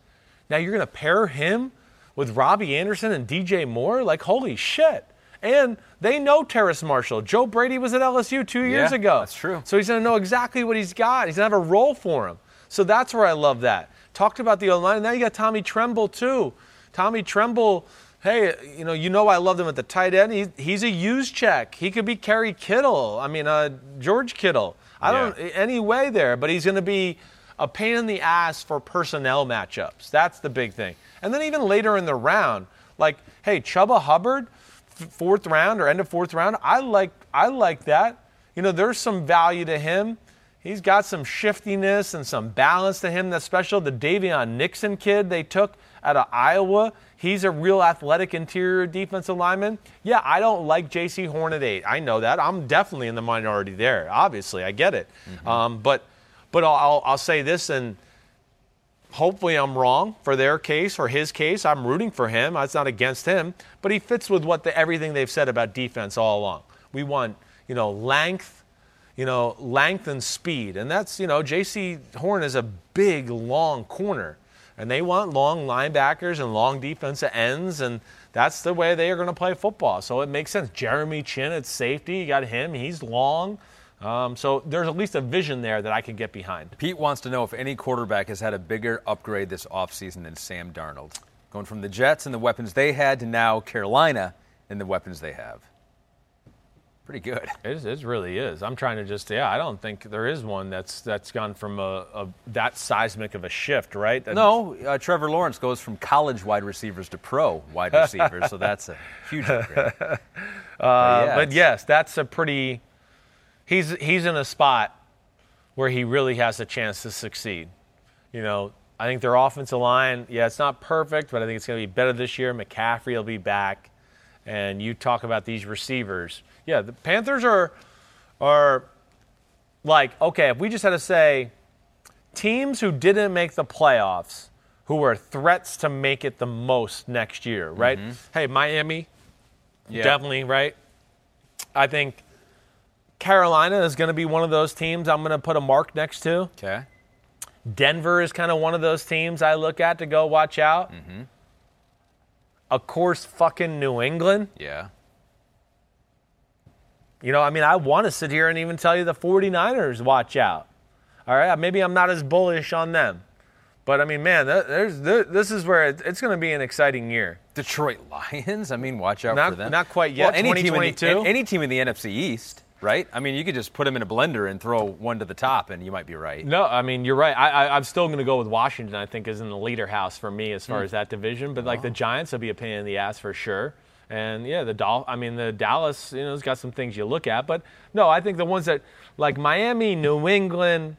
Now you're going to pair him with Robbie Anderson and DJ Moore? Like, holy shit. And they know Terrace Marshall. Joe Brady was at LSU two years Yeah, ago. that's true. So he's going to know exactly what he's got. He's going to have a role for him. So that's where I love that. Talked about the O line. Now you got Tommy Tremble, too. Tommy Tremble, hey, you know, you know I love him at the tight end. He, he's a use check. He could be Kerry Kittle. I mean, uh, George Kittle. I don't any way there, but he's going to be a pain in the ass for personnel matchups. That's the big thing. And then even later in the round, like, hey, Chuba Hubbard, f- fourth round or end of fourth round, I like I like that. You know, there's some value to him. He's got some shiftiness and some balance to him that's special. The Daviyon Nixon kid they took out of Iowa, he's a real athletic interior defensive lineman. Yeah, I don't like Jaycee Horn at eight. I know that. I'm definitely in the minority there. Obviously, I get it. Um, but but I'll, I'll, I'll say this, and hopefully I'm wrong for their case or his case. I'm rooting for him. It's not against him, but he fits with what the, everything they've said about defense all along. We want you know length, you know length and speed, and that's you know Jaycee Horn is a big long corner, and they want long linebackers and long defensive ends, and that's the way they are going to play football. So it makes sense. Jeremy Chinn at safety, you got him. He's long. Um, so there's at least a vision there that I can get behind. Pete wants to know if any quarterback has had a bigger upgrade this offseason than Sam Darnold. Going from the Jets and the weapons they had to now Carolina and the weapons they have. Pretty good. It, it really is. I'm trying to just, yeah, I don't think there is one that's that's gone from a, a that seismic of a shift, right? That- No, uh, Trevor Lawrence goes from college wide receivers to pro wide receivers, so that's a huge upgrade. Uh, yeah, but yes, that's a pretty. He's he's in a spot where he really has a chance to succeed. You know, I think their offensive line, yeah, it's not perfect, but I think it's going to be better this year. McCaffrey will be back, and you talk about these receivers. Yeah, the Panthers are are like okay. If we just had to say teams who didn't make the playoffs, who are threats to make it the most next year, right? Hey, Miami, Yeah. definitely right. I think Carolina is going to be one of those teams I'm going to put a mark next to. Okay. Denver is kind of one of those teams I look at to go watch out. Mm-hmm. Of course, fucking New England. Yeah. You know, I mean, I want to sit here and even tell you the 49ers watch out. All right, maybe I'm not as bullish on them. But I mean, man, there's this is where it's going to be an exciting year. Detroit Lions. I mean, watch out Not- for them. not quite yet, Well, any team, the, any team in the NFC East, right? I mean, you could just put them in a blender and throw one to the top, and you might be right. No, I mean you're right. I, I, I'm still going to go with Washington. I think is in the leader house for me as far Hmm. as that division. But Oh. like the Giants will be a pain in the ass for sure. And yeah, the Dol- I mean the Dallas, you know, has got some things you look at. But no, I think the ones that like Miami, New England,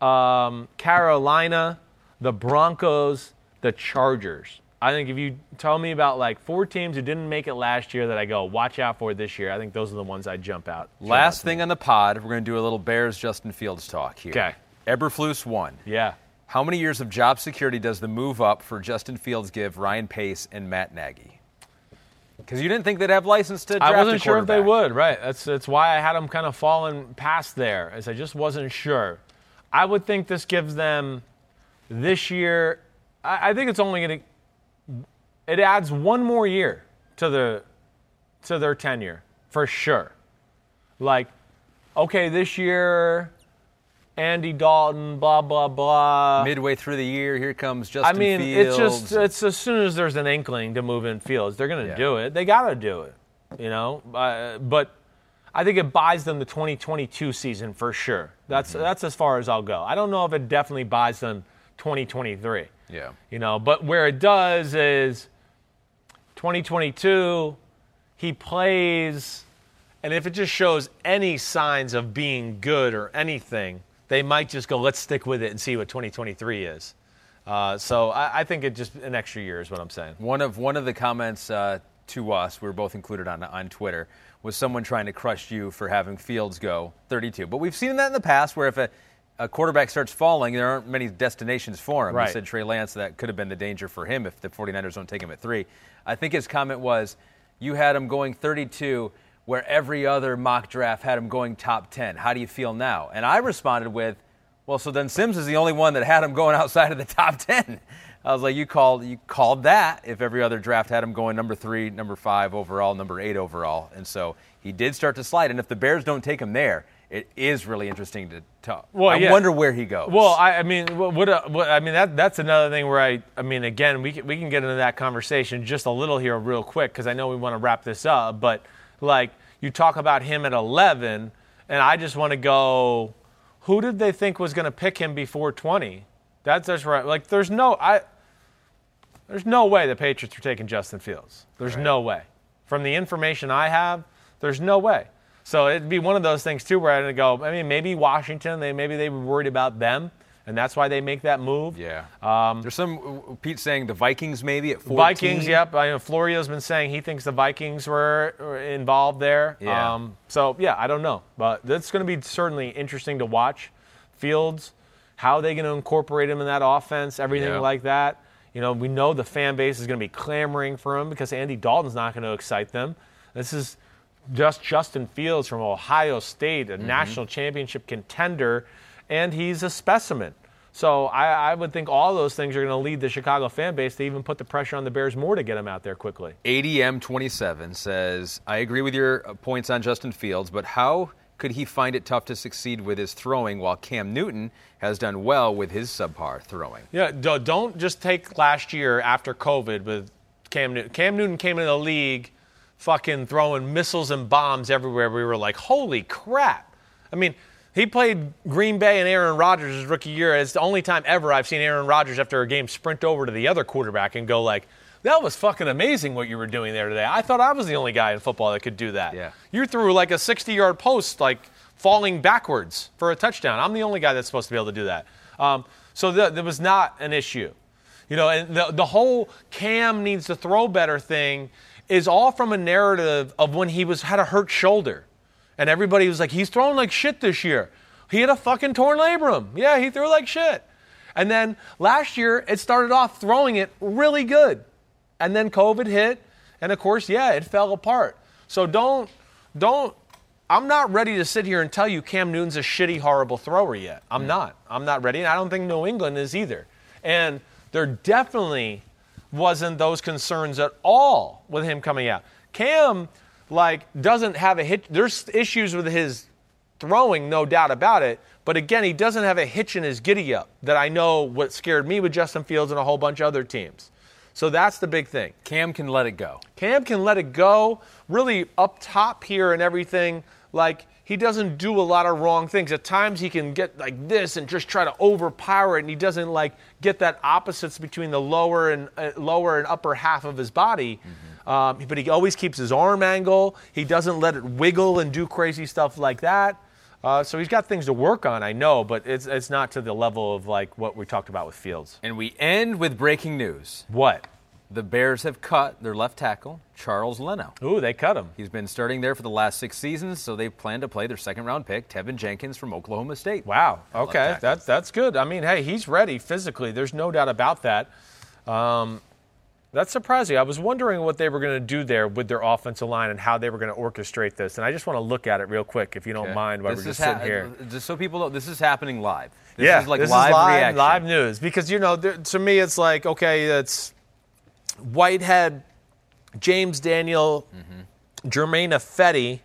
um, Carolina, the Broncos, the Chargers. I think if you tell me about like four teams who didn't make it last year that I go watch out for this year, I think those are the ones I jump out. Last thing on the pod, we're going to do a little Bears Justin Fields talk here. Okay. Eberflus one. Yeah. How many years of job security does the move up for Justin Fields give Ryan Pace and Matt Nagy? Because you didn't think they'd have license to draft I wasn't sure if they would. Right. That's that's why I had them kind of falling past there, as I just wasn't sure. I would think this gives them this year. I, I think it's only going to. It adds one more year to the to their tenure for sure. Like, okay, this year, Andy Dalton, blah blah blah. Midway through the year, here comes Justin Fields. I mean, Fields. it's just it's as soon as there's an inkling to move in fields, they're going to Yeah. do it. They got to do it, you know. Uh, but I think it buys them the 2022 season for sure. That's Mm-hmm. that's as far as I'll go. I don't know if it definitely buys them 2023. yeah. You know, but where it does is 2022, he plays, and if it just shows any signs of being good or anything, they might just go, let's stick with it and see what 2023 is. Uh, so I, I think it just an extra year is what I'm saying. One of one of the comments uh, to us, we were both included on on Twitter, was someone trying to crush you for having Fields go 32. But we've seen that in the past, where if a, a quarterback starts falling, there aren't many destinations for him. Right. He said Trey Lance that could have been the danger for him if the 49ers don't take him at three. I think his comment was, you had him going 32, where every other mock draft had him going top 10. How do you feel now? And I responded with, well, so then Simms is the only one that had him going outside of the top 10. I was like, you called you called that if every other draft had him going number three, number five overall, number eight overall. And so he did start to slide. And if the Bears don't take him there, it is really interesting to talk. Well, I yeah. wonder where he goes. Well, I, I mean, what, what, uh, what I mean that that's another thing where I, I mean, again, we can, we can get into that conversation just a little here, real quick, because I know we want to wrap this up. But like, you talk about him at 11, and I just want to go, who did they think was going to pick him before 20? That's just right. Like, there's no, I, there's no way the Patriots are taking Justin Fields. There's no way. From the information I have, there's no way. So it'd be one of those things too, where I'd go. I mean, maybe Washington. They maybe they were worried about them, and that's why they make that move. Yeah. Um, There's some Pete saying the Vikings maybe at 14. Vikings, yep. I know Florio's been saying he thinks the Vikings were, were involved there. Yeah. Um, so yeah, I don't know, but that's going to be certainly interesting to watch. Fields, how are they going to incorporate him in that offense, everything Yeah. like that. You know, we know the fan base is going to be clamoring for him because Andy Dalton's not going to excite them. This is just Justin Fields from Ohio State, Mm-hmm. a national championship contender, and he's a specimen. So I, I would think all those things are going to lead the Chicago fan base to even put the pressure on the Bears more to get him out there quickly. ADM27 says, I agree with your uh, points on Justin Fields, but how could he find it tough to succeed with his throwing while Cam Newton has done well with his subpar throwing? Yeah, do- don't just take last year after COVID with Cam Newton. Cam Newton came into the league fucking throwing missiles and bombs everywhere. We were like, holy crap. I mean, he played Green Bay and Aaron Rodgers his rookie year. It's the only time ever I've seen Aaron Rodgers after a game sprint over to the other quarterback and go like, that was fucking amazing what you were doing there today. I thought I was the only guy in football that could do that. Yeah. You threw like a 60 yard post, like falling backwards for a touchdown. I'm the only guy that's supposed to be able to do that. Um, so th- there was not an issue. You know, and the, the whole Cam needs to throw better thing is all from a narrative of when he was had a hurt shoulder. And everybody was like, he's throwing like shit this year. He had a fucking torn labrum. Yeah, he threw like shit. And then last year, it started off throwing it really good. And then COVID hit. And of course, yeah, it fell apart. So don't, don't, I'm not ready to sit here and tell you Cam Newton's a shitty, horrible thrower yet. I'm mm. not. I'm not ready. And I don't think New England is either. And there definitely wasn't those concerns at all with him coming out. Cam, like, doesn't have a hitch. There's issues with his throwing, no doubt about it. But again, he doesn't have a hitch in his giddy up that I know what scared me with Justin Fields and a whole bunch of other teams. So that's the big thing. Cam can let it go. Cam can let it go, really up top here and everything. Like he doesn't do a lot of wrong things. At times he can get like this and just try to overpower it, and he doesn't like get that opposites between the lower and uh, lower and upper half of his body. Um, but he always keeps his arm angle. He doesn't let it wiggle and do crazy stuff like that. Uh, so he's got things to work on, I know, but it's it's not to the level of like what we talked about with Fields. And we end with breaking news. What? The Bears have cut their left tackle, Charles Leno. Ooh, they cut him. He's been starting there for the last six seasons, so they plan to play their second round pick, Teven Jenkins from Oklahoma State. Wow. Okay, that's that's good. I mean, hey, he's ready physically. There's no doubt about that. Um, that's surprising. I was wondering what they were going to do there with their offensive line and how they were going to orchestrate this. And I just want to look at it real quick, if you don't Okay. mind, while This we're just sitting here. Just so people know, this is happening live. This yeah, is like this live, is live, reaction. live news because you know there, to me it's like okay, it's Whitehead, James Daniel, Germain Ifedi.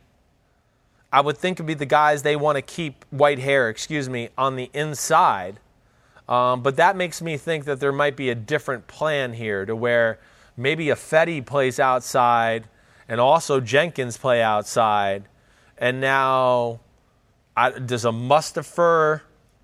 I would think would be the guys they want to keep Whitehair, excuse me, on the inside. Um, but that makes me think that there might be a different plan here to where maybe Affetti plays outside and also Jenkins play outside. And now I, does a Mustipher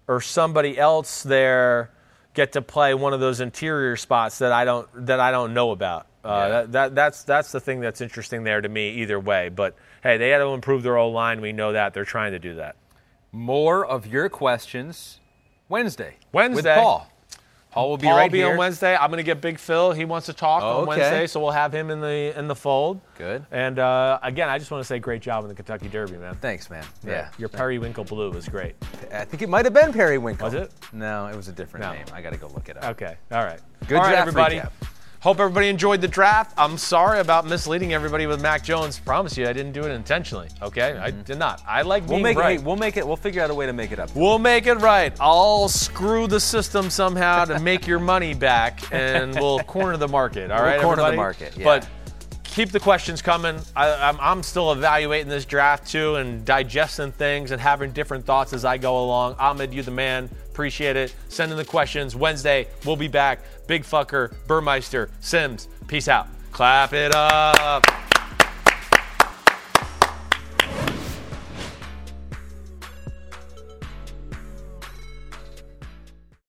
or somebody else there get to play one of those interior spots that I don't that I don't know about? Uh, that, that that's that's the thing that's interesting there to me either way. But hey, they had to improve their O line. We know that they're trying to do that. More of your questions Wednesday. Wednesday. With Paul. Paul will be Paul right will be here. on Wednesday. I'm going to get Big Phil. He wants to talk on Okay. Wednesday, so we'll have him in the in the fold. Good. And uh, again, I just want to say great job in the Kentucky Derby, man. Thanks, man. Yeah. Your periwinkle blue was great. I think it might have been Periwinkle. Was it? No, it was a different No. name. I got to go look it up. Okay. All right. Good job, draft everybody. recap. Hope everybody enjoyed the draft. I'm sorry about misleading everybody with Mac Jones. Promise you, I didn't do it intentionally. Okay, I did not. I like Mm-hmm. We'll being make right. it. Hey, we'll make it. We'll figure out a way to make it up. We'll make it right. I'll screw the system somehow to make your money back, and we'll corner the market. All We'll right, corner the market, yeah. But keep the questions coming. I, I'm, I'm still evaluating this draft too, and digesting things and having different thoughts as I go along. Ahmed, you the man. Appreciate it. Send in the questions. Wednesday, we'll be back. Big fucker, Burmeister, Simms. Peace out. Clap it up.